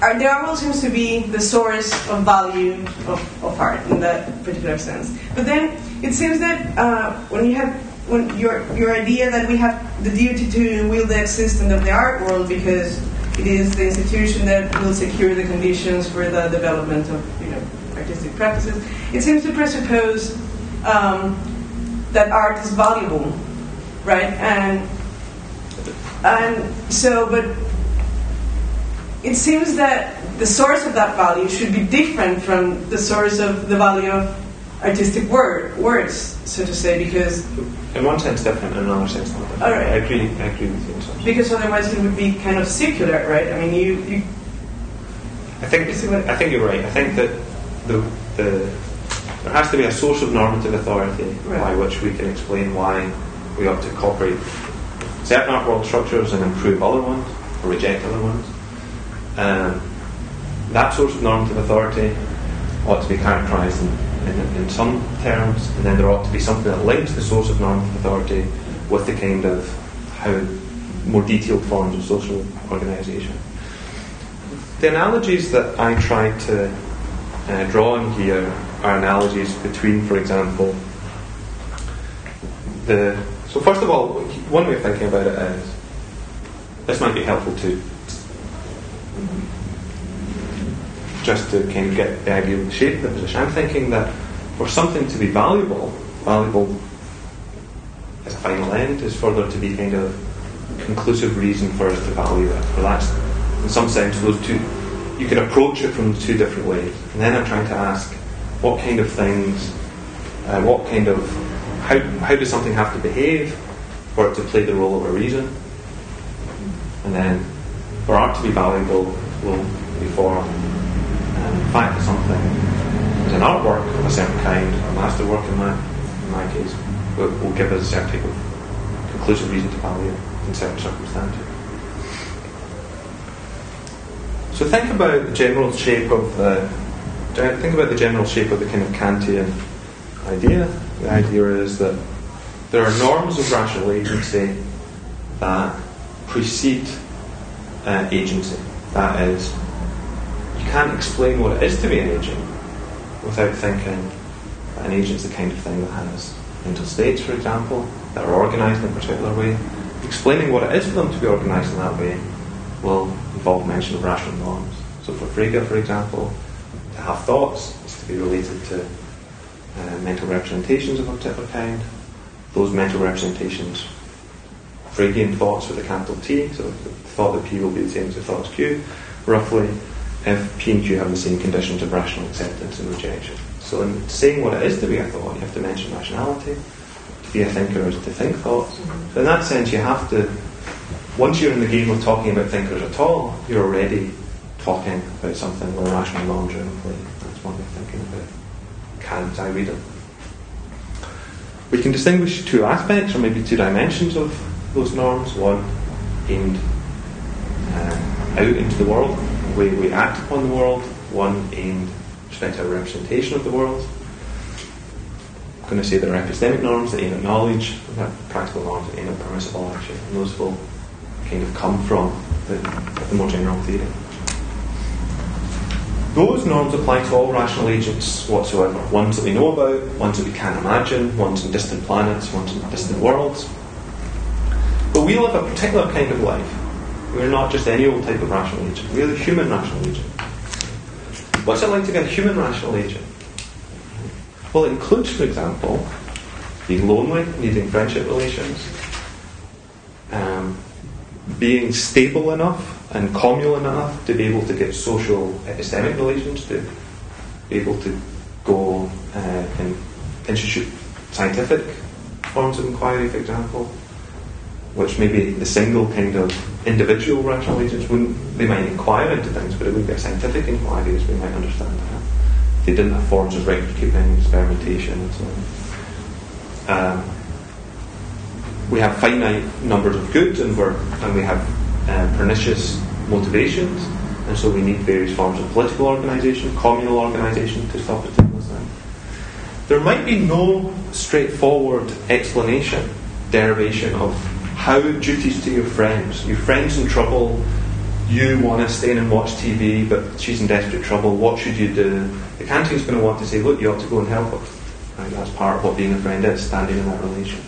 art world seems to be the source of value of, of art in that particular sense. But then it seems that uh, when you have when your your idea that we have the duty to wield the existence of the art world because it is the institution that will secure the conditions for the development of you know artistic practices. It seems to presuppose um, that art is valuable, right? And and so, but it seems that the source of that value should be different from the source of the value of artistic word, words, so to say, because In one sense, different. In another sense, not. All right. I agree. I agree with you. because otherwise it would be kind of circular, right? I mean, you, you I think you I think you're right. I think that the the there has to be a source of normative authority Right. by which we can explain why we ought to incorporate certain art world structures and improve other ones or reject other ones. Um, that source of normative authority ought to be characterised in, in, in some terms, and then there ought to be something that links the source of normative authority with the kind of how more detailed forms of social organisation. The analogies that I try to uh, draw in here are analogies between, for example, the. So first of all, one way of thinking about it is this might be helpful to just to kind of get the idea of the shape of the position. I'm thinking that for something to be valuable, valuable as a final end is for there to be kind of conclusive reason for us to value it. Or that's, in some sense, those two, you can approach it from two different ways. And then I'm trying to ask, what kind of things, uh, what kind of, how, how does something have to behave for it to play the role of a reason? And then, for art to be valuable, will be for um, the fact something is an artwork of a certain kind, a masterwork in my, in my case, will, will give us a certain conclusive reason to value in certain circumstances. So think about the general shape of the think about the general shape of the kind of Kantian idea. The idea is that there are norms of rational agency that precede uh, agency. That is, you can't explain what it is to be an agent without thinking that an agent is the kind of thing that has mental states, for example, that are organised in a particular way. Explaining what it is for them to be organised in that way will involve mention of rational norms. So for Frege, for example, to have thoughts is to be related to uh, mental representations of a particular kind. Those mental representations, Fregean thoughts with a capital T, so the thought that P will be the same as the thought Q, roughly, if P and Q have the same conditions of rational acceptance and rejection. So in saying what it is to be a thought, you have to mention rationality. To be a thinker is to think thoughts. Mm-hmm. So in that sense, you have to, once you're in the game of talking about thinkers at all, you're already talking about something where rational are in play. That's one way of thinking about Kant's I read it. We can distinguish two aspects, or maybe two dimensions of those norms. One aimed uh, out into the world, the way we act upon the world. One aimed respect a representation of the world. I'm going to say there are epistemic norms that aim at knowledge, have practical norms that aim at permissible action, and those will kind of come from the, the more general theory. Those norms apply to all rational agents whatsoever. Ones that we know about, ones that we can't imagine, ones in distant planets, ones in distant worlds. But we live a particular kind of life. We're not just any old type of rational agent. We're the human rational agent. What's it like to be a human rational agent? Well, it includes, for example, being lonely, needing friendship relations, um, being stable enough and communal enough to be able to get social epistemic relations, to be able to go uh, and institute scientific forms of inquiry, for example, which maybe the single kind of individual rational agents wouldn't, they might inquire into things, but it would be a scientific inquiry as we might understand that. They didn't have forms of record keeping, experimentation, and so on. Um, we have finite numbers of goods and, we're, and we have um, pernicious motivations, and so we need various forms of political organisation, communal organisation to stop it. There might be no straightforward explanation, derivation of how duties to your friends, your friends in trouble, you want to stay in and watch TV, but she's in desperate trouble, what should you do? The Kantian's going to want to say, look, you ought to go and help her. Right? That's part of what being a friend is, standing in that relation.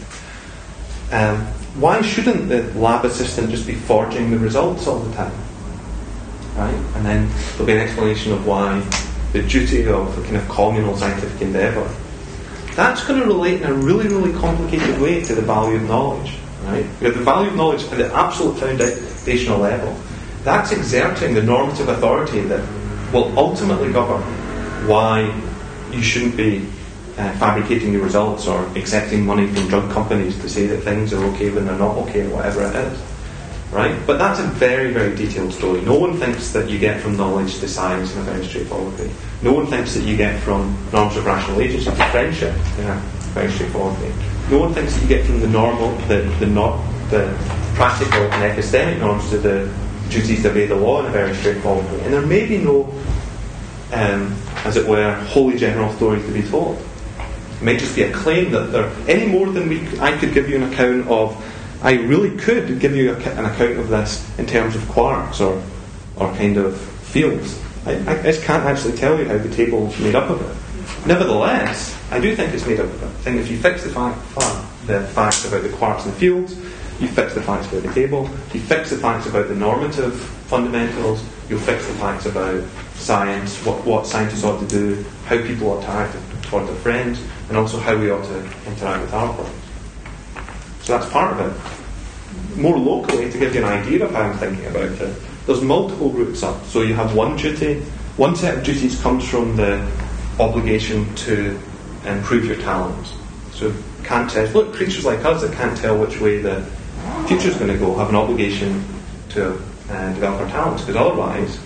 Um, why shouldn't the lab assistant just be forging the results all the time? Right? And then there'll be an explanation of why the duty of a kind of communal scientific endeavour. That's going to relate in a really, really complicated way to the value of knowledge. Right? have the value of knowledge at the absolute foundational level, that's exerting the normative authority that will ultimately govern why you shouldn't be uh, fabricating your results or accepting money from drug companies to say that things are okay when they're not okay or whatever it is. Right? But that's a very, very detailed story. No one thinks that you get from knowledge to science in a very straightforward way. No one thinks that you get from norms of rational agency to friendship in very straightforward. No one thinks that you get from the normal, the, the not the practical and epistemic norms to the duties to obey the law in a very straightforward way. And there may be no, um, as it were, wholly general stories to be told. It may just be a claim that there, any more than we, I could give you an account of, I really could give you a, an account of this in terms of quarks or, or kind of fields. I, I just can't actually tell you how the table made up of it. Nevertheless, I do think it's made up of it. I think if you fix the, the facts about the quarks and the fields, you fix the facts about the table, you fix the facts about the normative fundamentals, you'll fix the facts about science, what, what scientists ought to do, how people ought to act toward their friends, and also how we ought to interact with our friends. So that's part of it. More locally, to give you an idea of how I'm thinking about it, there's multiple routes up. So you have one duty, one set of duties comes from the obligation to improve your talents. So says, look, creatures like us that can't tell which way the future's going to go have an obligation to uh, develop our talents, because otherwise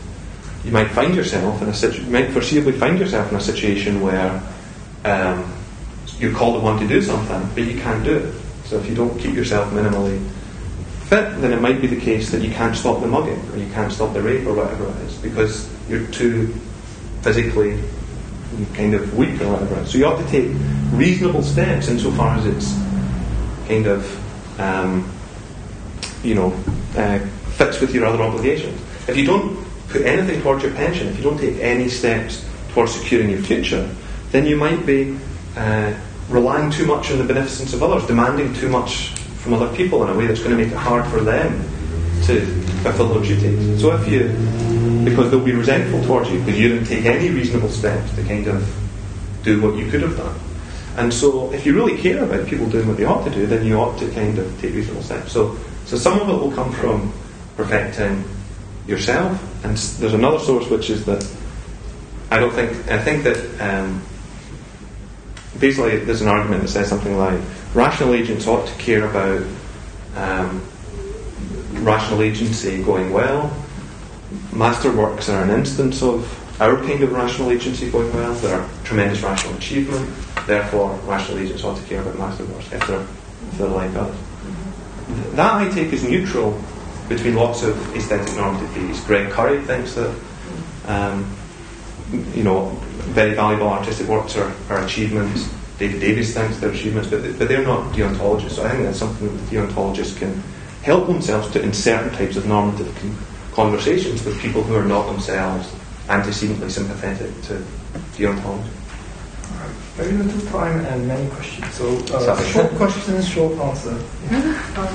you might find yourself in a situ- you might foreseeably find yourself in a situation where um, you're called upon to do something, but you can't do it. So if you don't keep yourself minimally fit, then it might be the case that you can't stop the mugging or you can't stop the rape or whatever it is because you're too physically kind of weak or whatever. So you ought to take reasonable steps insofar as it's kind of, um, you know, uh, fits with your other obligations. If you don't put anything towards your pension, if you don't take any steps towards securing your future, then you might be uh, relying too much on the beneficence of others, demanding too much from other people in a way that's going to make it hard for them to fulfill their duties. So if you, because they'll be resentful towards you because you didn't take any reasonable steps to kind of do what you could have done. And so if you really care about people doing what they ought to do, then you ought to kind of take reasonable steps. So, so some of it will come from perfecting yourself. And there's another source which is that I don't think I think that um, basically there's an argument that says something like rational agents ought to care about um, rational agency going well. Masterworks are an instance of our kind of rational agency going well. They're tremendous rational achievement. Therefore, rational agents ought to care about masterworks if they're, if they're like us. That I take as neutral between lots of aesthetic normative theories. Greg Currie thinks that um, you know very valuable artistic works are, are achievements. David Davies thinks they're achievements, but, they, but they're not deontologists. So I think that's something that deontologists can help themselves to in certain types of normative con- conversations with people who are not themselves antecedently sympathetic to deontology. Very little time and many questions. So, uh, Sorry. short questions, short answer. Um,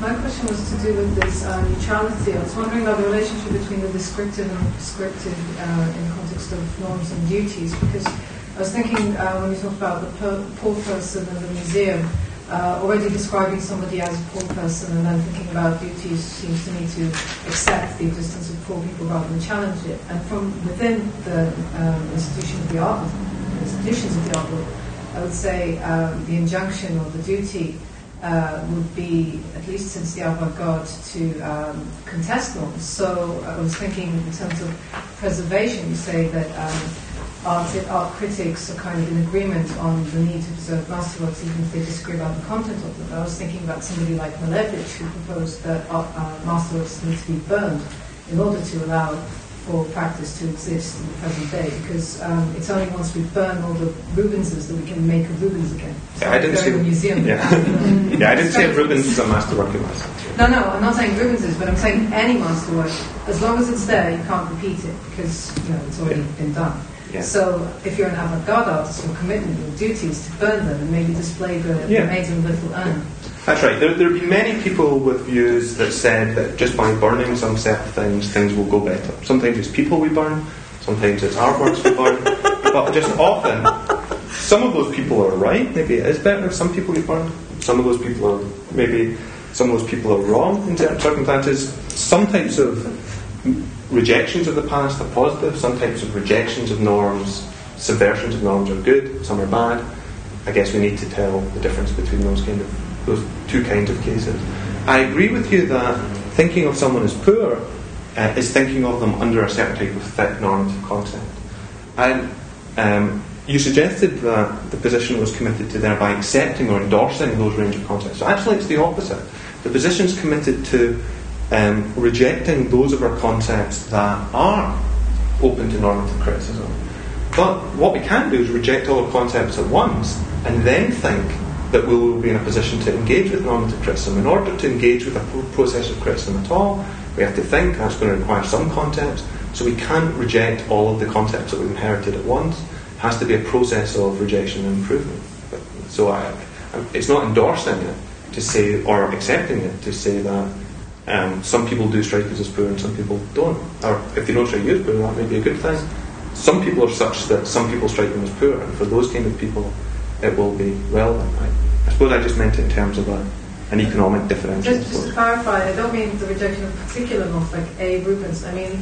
my question was to do with this uh, neutrality. I was wondering about the relationship between the descriptive and prescriptive uh, in the context of norms and duties, because I was thinking uh, when you talk about the per- poor person and the museum, uh, already describing somebody as a poor person and then thinking about duties seems to me to accept the existence of poor people rather than challenge it. And from within the um, institution of the art, institutions of the art world, I would say um, the injunction or the duty uh, would be, at least since the avant-garde, to um, contest norms. So I was thinking in terms of preservation, you say that um, art, art critics are kind of in agreement on the need to preserve masterworks, even if they disagree about the content of them. I was thinking about somebody like Malevich, who proposed that art, uh, masterworks need to be burned in order to allow for practice to exist in the present day, because um, it's only once we burn all the Rubenses that we can make a Rubens again. So Yeah, I didn't to a museum. *laughs* Yeah. *laughs* Yeah, I didn't say Rubens is a masterwork in myself. No, no, I'm not saying Rubens's, but I'm saying any masterwork. As long as it's there, you can't repeat it because you know it's already been done. Yeah. So if you're an avant-garde artist, your commitment, your duty is to burn them and maybe display the Yeah. a little urn. That's right. There, have been many people with views that said that just by burning some set of things, things will go better. Sometimes it's people we burn, sometimes it's artworks we burn, *laughs* but just often, some of those people are right. Maybe it is better if some people we burn. Some of those people are maybe some of those people are wrong in certain circumstances. Some types of rejections of the past are positive. Some types of rejections of norms, subversions of norms are good. Some are bad. I guess we need to tell the difference between those kind of those two kinds of cases. I agree with you that thinking of someone as poor uh, is thinking of them under a certain type of thick normative concept. And um, you suggested that the position was committed to thereby accepting or endorsing those range of concepts. So actually, it's the opposite. The position's committed to um, rejecting those of our concepts that are open to normative criticism. But what we can do is reject all the concepts at once and then think that we will be in a position to engage with normative criticism. In order to engage with a process of criticism at all, we have to think that's going to require some concepts. So we can't reject all of the concepts that we've inherited at once. It has to be a process of rejection and improvement. So I- it's not endorsing it to say, or accepting it to say that um, some people do strike us as poor and some people don't. Or if they don't strike you as poor, that may be a good thing. Some people are such that some people strike them as poor, and for those kind of people, it will be relevant. I, I suppose I just meant it in terms of a, an economic differential. Just, just to clarify, I don't mean the rejection of particular norms like A. Rubens. I mean,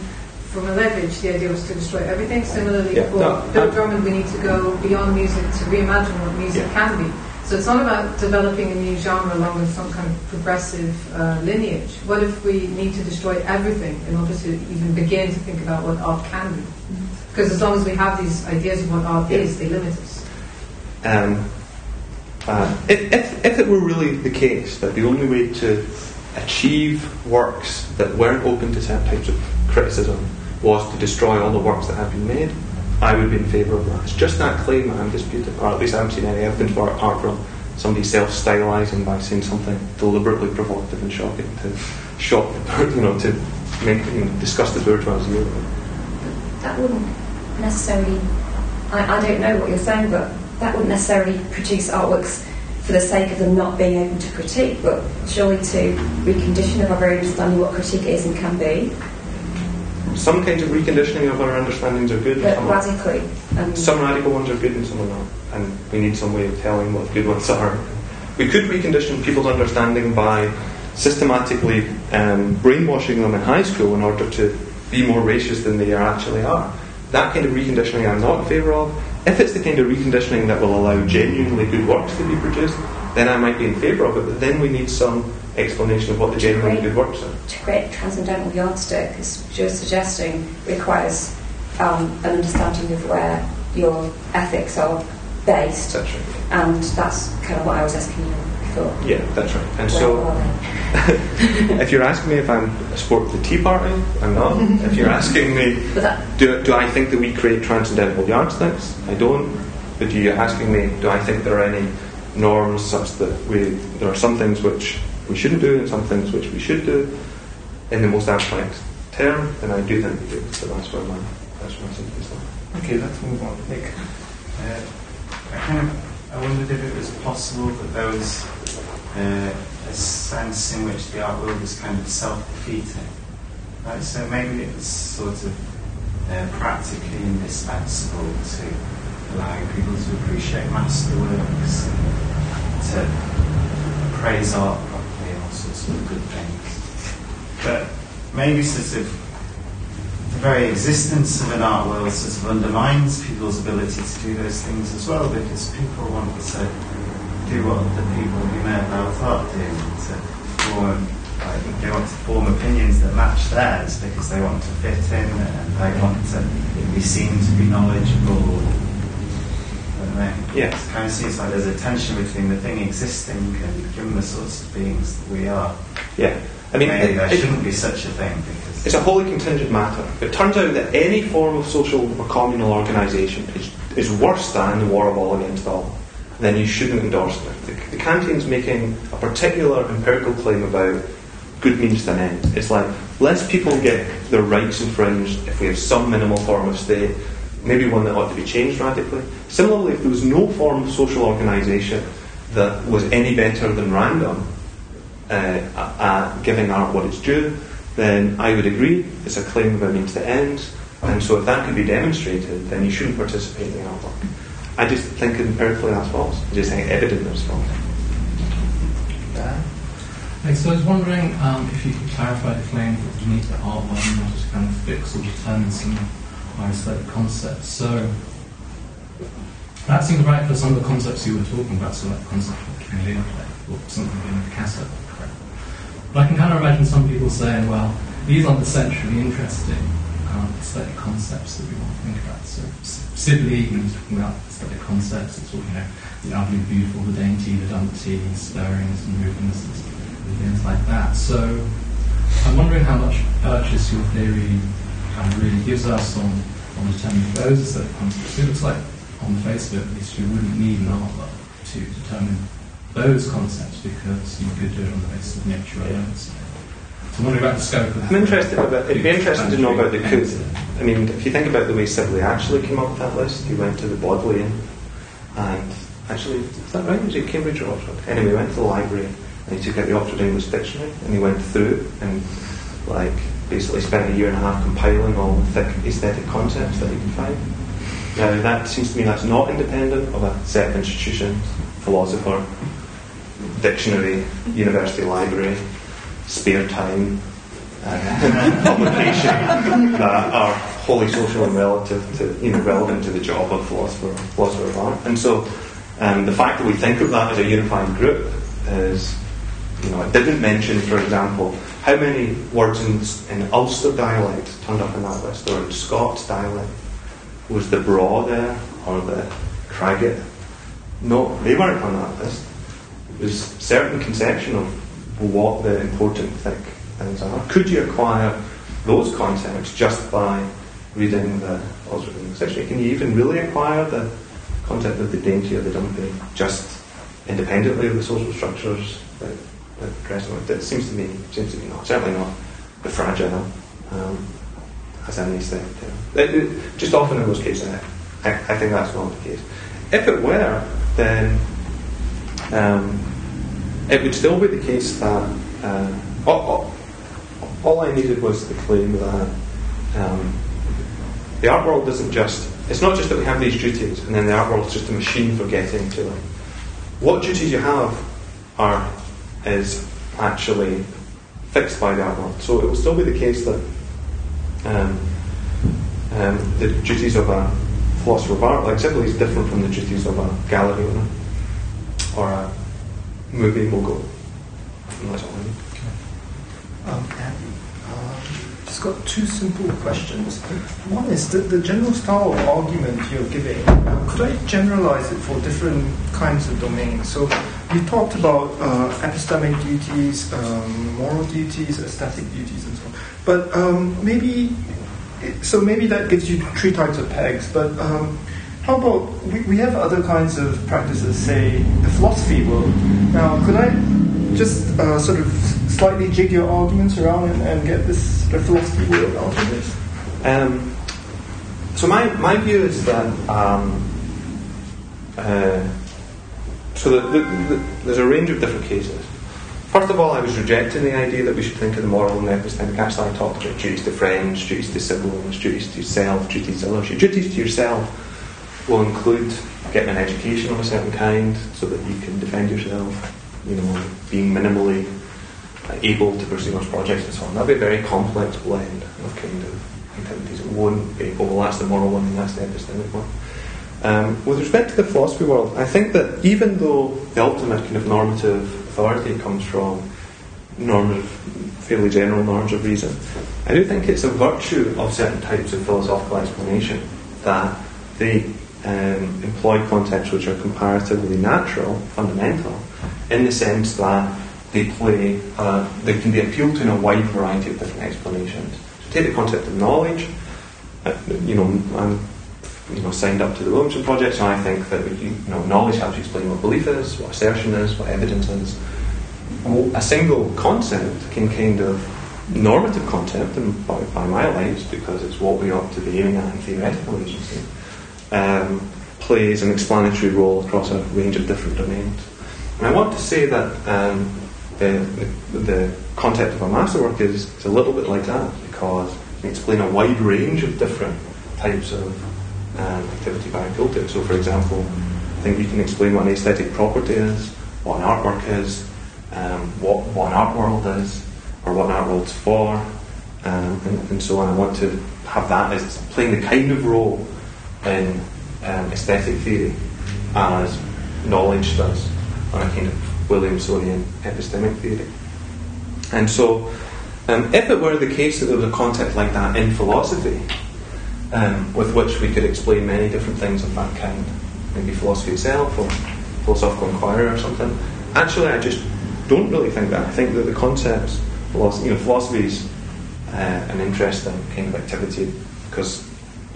from Malevich, the idea was to destroy everything. Similarly, Yeah, for no, Bill Drummond, we need to go beyond music to reimagine what music Yeah. can be. So it's not about developing a new genre along with some kind of progressive uh, lineage. What if we need to destroy everything in order to even begin to think about what art can be? Because as long as we have these ideas of what art Yeah. is, they limit us. Um, uh, if, if, if it were really the case that the only way to achieve works that weren't open to certain types of criticism was to destroy all the works that had been made, I would be in favour of that. It's just that claim I'm disputing, or at least I haven't seen any evidence for it apart from somebody self-stylising by saying something deliberately provocative and shocking to shock, the, you know, to make, you know, disgust the bourgeoisie. that wouldn't necessarily. I, I don't know what you're saying, but that wouldn't necessarily produce artworks for the sake of them not being able to critique, but surely to recondition of our very understanding what critique is and can be, Some kinds of reconditioning of our understandings are good. and but some aren't. radically. Um, Some radical ones are good and some are not. And we need some way of telling what good ones *laughs* are. We could recondition people's understanding by systematically um, brainwashing them in high school in order to be more racist than they actually are. That kind of reconditioning I'm not in favour of. If it's the kind of reconditioning that will allow genuinely good works to be produced, then I might be in favour of it. But then we need some explanation of what the genuinely good works are. To create transcendental yardstick, as you're suggesting, requires um, an understanding of where your ethics are based, That's right. and that's kind of what I was asking you before. Yeah, that's right. And Where so, *laughs* if you're asking me if I'm a sport of the Tea Party, I'm not. if you're asking me, *laughs* that, do, do I think that we create transcendental yardsticks? I don't. But you're asking me, do I think there are any norms such that we there are some things which we shouldn't do and some things which we should do in the most abstract term? And I do think we do. So that's where my that's where my sympathy is. Okay, let's move on. Nick. Uh, I kind of I wondered if it was possible that there was uh, a sense in which the art world is kind of self-defeating. Right? So maybe it was sort of uh, practically indispensable to allowing people to appreciate masterworks to praise art properly and all sorts of good things. But maybe sort of the very existence of an art world sort of undermines people's ability to do those things as well because people want to do what the people who made about art do to form like, they want to form opinions that match theirs because they want to fit in and they want to be seen to be knowledgeable. Don't. Yeah. It kind of seems like there's a tension between the thing existing and given the sorts of beings that we are. Yeah. I mean, Maybe it- there it- shouldn't be such a thing because It's a wholly contingent matter. It turns out that any form of social or communal organisation is, is worse than the war of all against all. Then you shouldn't endorse it. The, the Kantian's making a particular empirical claim about good means to an end. It's like less people get their rights infringed if we have some minimal form of state, maybe one that ought to be changed radically. Similarly, if there was no form of social organisation that was any better than random, uh, giving art what it's due, then I would agree it's a claim of a means to end. And so if that could be demonstrated, then you shouldn't participate in the art world. I just think empirically that's false. I just think evident that's false. Okay, so I was wondering um, if you could clarify the claim that you need the art world not to kind of fix or determine some higher aesthetic concepts. So that seems right for some of the concepts you were talking about, so like the concept of chameleon play or something in Picasso. But I can kind of imagine some people saying, well, these aren't essentially interesting um, aesthetic concepts that we want to think about. So S- Sibley, when he's talking about aesthetic concepts, it's all, you know, the ugly, beautiful, the dainty, the dumpy, stirrings and movements and things like that. So I'm wondering how much purchase your theory of really gives us on, on determining those aesthetic concepts. It looks like, on the face of it, at least, you wouldn't need an art world to determine those concepts because you could do it on the basis of nature alone. So, so I'm wondering about the scope of I'm interested about, it'd be interesting to know about the could. I mean, if you think about the way Sibley actually came up with that list, he went to the Bodleian and actually, is that right? Was it Cambridge or Oxford? Anyway, he went to the library and he took out the Oxford English Dictionary and he went through and like basically spent a year and a half compiling all the thick aesthetic concepts that he could find. Now that seems to me that's not independent of a set of institutions, philosopher, dictionary, university library, spare time, uh, *laughs* publication that are wholly social and relative to, you know, relevant to the job of philosopher, philosopher of art. And so um, the fact that we think of that as a unified group is, you know, it didn't mention, for example, how many words in, in Ulster dialect turned up in that list, or in Scots dialect. Was the braw there, or the Cragget? No, they weren't on that list. It was certain conception of what the important thick things are. Could you acquire those concepts just by reading the Ulster English Dictionary? Can you even really acquire the concept of the dainty or the dumpy just independently of the social structures that, that dress them? It seems to me seems to me not. Certainly not the fragile um, as an aesthetic term. It- it- just often in those cases, I, I think that's not the case. If it were, then um, it would still be the case that uh, all, all, all I needed was the claim that um, the art world isn't just, it's not just that we have these duties and then the art world is just a machine for getting to them. What duties you have are, is actually fixed by the art. So it will still be the case that um, um, the duties of a philosopher of art, like Sibley, is different from the duties of a gallery owner or a movie mogul. And that's all I mean. Um, um, just got two simple questions. One is the, the general style of argument you're giving. uh, Could I generalize it for different kinds of domains? So you talked about uh, epistemic duties, um, moral duties, aesthetic duties, and so on. But um, maybe, so maybe that gives you three types of pegs. But um, how about we, we have other kinds of practices, say the philosophy world. Now, could I just uh, sort of slightly jig your arguments around and, and get this of philosophy world out of this? Um, so my, my view is that um, uh, so the, the, the, there's a range of different cases. First of all, I was rejecting the idea that we should think of the moral and epistemic. Actually, I talked about duties to friends, duties to siblings, duties to yourself, duties to others. Your duties to yourself will include getting an education of a certain kind so that you can defend yourself, you know, being minimally uh, able to pursue those projects and so on. That'll be a very complex blend of kind of activities. It won't be, oh, well, that's the moral one and that's the epistemic one. Um, with respect to the philosophy world, I think that even though the ultimate kind of normative authority comes from normative, fairly general norms of reason, I do think it's a virtue of certain types of philosophical explanation that they um, employ concepts which are comparatively natural, fundamental, in the sense that they play, uh, they can be appealed to in a wide variety of different explanations. So take the concept of knowledge. Uh, you know, I'm you know signed up to the Williamson project, so I think that you know knowledge helps you explain what belief is, what assertion is, what evidence is. A single concept can kind of normative concept, and by, by my lights, because it's what we ought to be aiming at in theoretical agency, um, plays an explanatory role across a range of different domains. And I want to say that um, the, the, the, concept of a masterwork is, is a little bit like that because it can explain a wide range of different types of um, activity by to. So, for example, I think you can explain what an aesthetic property is, what an artwork is, um, what, what an art world is, or what an art world's for, um, and, and, so on. I want to have that as playing the kind of role in um, aesthetic theory as knowledge does on a kind of Williamsonian epistemic theory. And so, um, if it were the case that there was a concept like that in philosophy, um, with which we could explain many different things of that kind, maybe philosophy itself or philosophical inquiry or something, actually, I just don't really think that. I think that the concepts, philosophy, you know, philosophy is uh, an interesting kind of activity because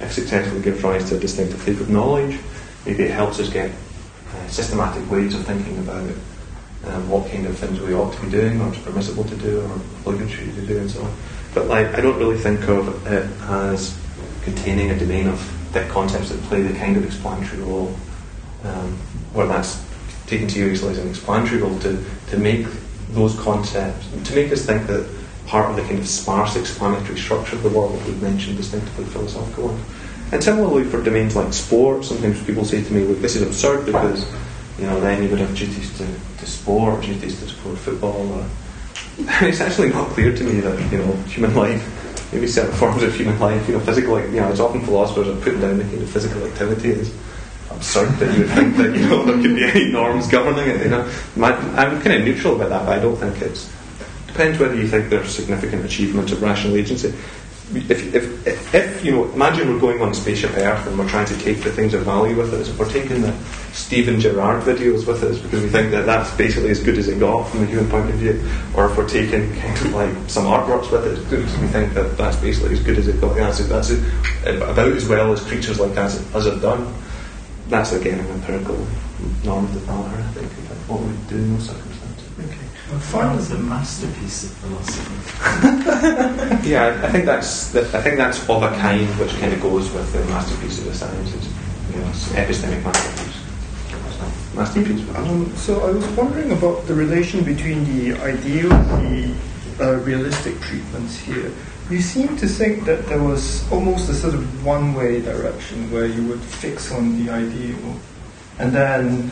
if successfully gives rise to a distinctive type of knowledge, maybe it helps us get uh, systematic ways of thinking about um, what kind of things we ought to be doing, or it's permissible to do, or obligatory to do, and so on. But like, I don't really think of it as containing a domain of thick concepts that play the kind of explanatory role, um, that's taken seriously as an explanatory role to, to make those concepts, to make us think that part of the kind of sparse explanatory structure of the world we've mentioned distinctively philosophical ones. And similarly for domains like sport, sometimes people say to me, look, this is absurd because you know, then you would have duties to, to sport, duties to support football. Or, *laughs* it's actually not clear to me that, you know, human life, maybe certain forms of human life, you know, physical, like, you know, it's often philosophers are putting down the kind of physical activity as absurd that you would think that, you know, there could be any norms governing it, you know. My, I'm kind of neutral about that, but I don't think it's, depends whether you think there's significant achievements of rational agency if, if, if, you know, imagine we're going on spaceship Earth and we're trying to take the things of value with us, if we're taking the Steven Gerrard videos with us because we think that that's basically as good as it got from the human point of view, or if we're taking kind of like some artworks with us because we think that that's basically as good as it got, that's, that's about as well as creatures like us, us have done. That's again an empirical normative matter, I think, what we do in those circumstances. Final is a masterpiece of philosophy. *laughs* yeah, I think that's I think that's of a kind which kind of goes with the masterpiece of the sciences. You know, epistemic masterpiece. Masterpiece. Um, so I was wondering about the relation between the ideal and the uh, realistic treatments here. You seem to think that there was almost a sort of one-way direction where you would fix on the ideal, and then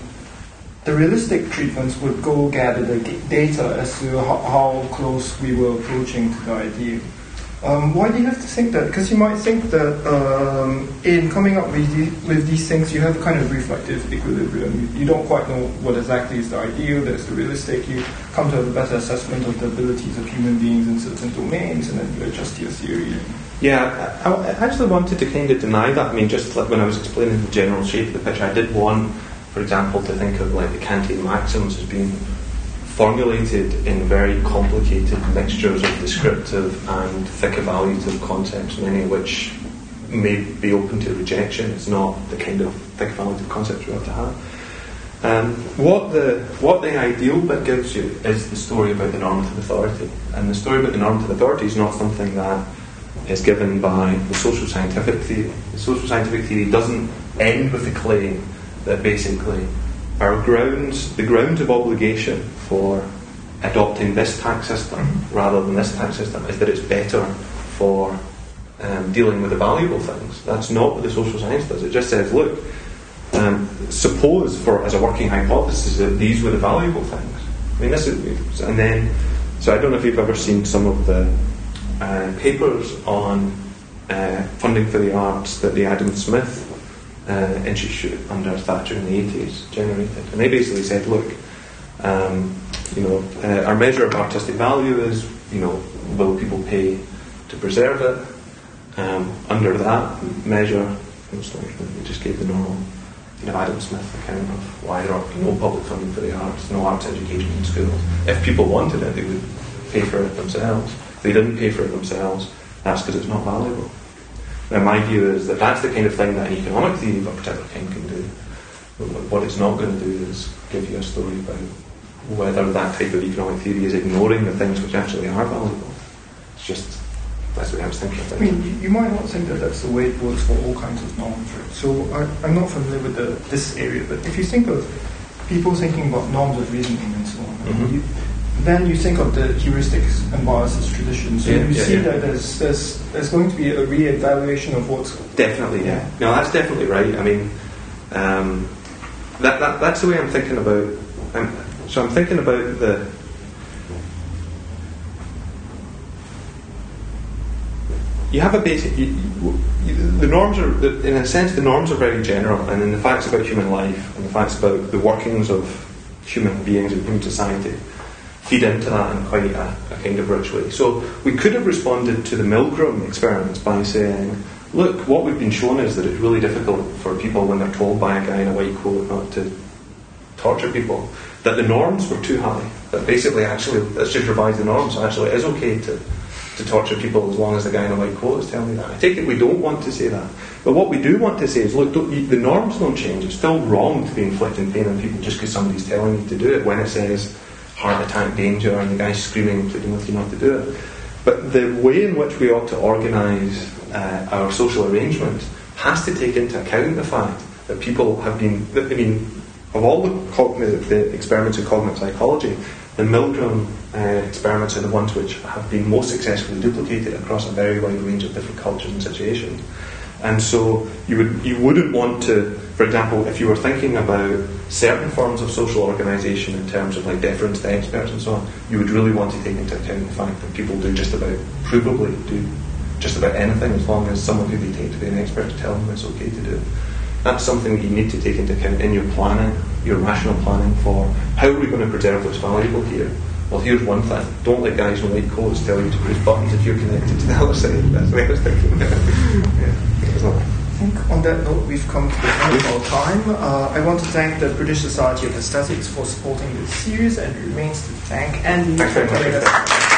the realistic treatments would go gather the data as to how, close we were approaching to the ideal. Um, why do you have to think that? Because you might think that um, in coming up with, the, with these things, you have a kind of reflective equilibrium. You, you, don't quite know what exactly is the ideal, there's the realistic. You come to have a better assessment of the abilities of human beings in certain domains, and then you adjust your theory. Yeah, I, I actually wanted to kind of deny that. I mean, just like when I was explaining the general shape of the picture, I did want, for example, to think of like the Kantian maxims as being formulated in very complicated mixtures of descriptive and thick evaluative concepts, many of which may be open to rejection. It's not the kind of thick evaluative concepts we have to have. Um, what the what the ideal bit gives you is the story about the normative authority, and the story about the normative authority is not something that is given by the social scientific theory. The social scientific theory doesn't end with the claim that basically our grounds, the grounds of obligation for adopting this tax system rather than this tax system is that it's better for um, dealing with the valuable things. That's not what the social science does. It just says, look, um, suppose for as a working hypothesis that these were the valuable things. I mean, this is, and then, so I don't know if you've ever seen some of the uh, papers on uh, funding for the arts that the Adam Smith uh, institute under Thatcher in the 80s generated. And they basically said, look, um, you know, uh, our measure of artistic value is, you know, will people pay to preserve it? Um, under that measure, we just gave the normal, you know, Adam Smith account of why there are no public funding for the arts, no arts education in schools. If people wanted it, they would pay for it themselves. If they didn't pay for it themselves, that's because it's not valuable. Now, my view is that that's the kind of thing that an economic theory of a particular kind can do. But What it's not going to do is give you a story about whether that type of economic theory is ignoring the things which actually are valuable. It's just that's the way I was thinking of it. I mean, you might not think that that's the way it works for all kinds of norms, right? So I, am not familiar with the, this area, but if you think of people thinking about norms of reasoning and so on, mm-hmm. you, then you think of the heuristics and biases tradition. So yeah, you yeah, see yeah. that there's, there's, there's going to be a re-evaluation of what's definitely yeah. No, that's definitely right. I mean, um, that, that that's the way I'm thinking about. I'm, so I'm thinking about the. You have a basic. You, you, the norms are, in a sense, the norms are very general, and then the facts about human life and the facts about the workings of human beings in human society feed into that in quite a, a, kind of rich way. So we could have responded to the Milgram experiments by saying, look, what we've been shown is that it's really difficult for people when they're told by a guy in a white coat not to torture people, that the norms were too high. That basically, actually, let's just revise the norms. Actually, it is okay to, to torture people as long as the guy in a white coat is telling me that. I take it we don't want to say that. But what we do want to say is, look, the norms don't change. It's still wrong to be inflicting pain on people just because somebody's telling you to do it when it says heart attack danger and the guy screaming and pleading with you not to do it. But the way in which we ought to organise uh, our social arrangements has to take into account the fact that people have been, I mean, of all the, the experiments in cognitive psychology, the Milgram uh, experiments are the ones which have been most successfully duplicated across a very wide range of different cultures and situations. And so you would you wouldn't want to, for example, if you were thinking about certain forms of social organisation in terms of like deference to experts and so on, you would really want to take into account the fact that people do just about provably do just about anything as long as someone who they take to be an expert to tell them it's okay to do. That's something that you need to take into account in your planning, your rational planning for how are we going to preserve what's valuable here well, here's one thing. Don't let guys in white coats tell you to push buttons if you're connected to the other side. That's way I was thinking. yeah. I think on that note, we've come to the end of our time. Uh, I want to thank the British Society of Aesthetics for supporting this series, and it remains to thank Andy Thanks for coming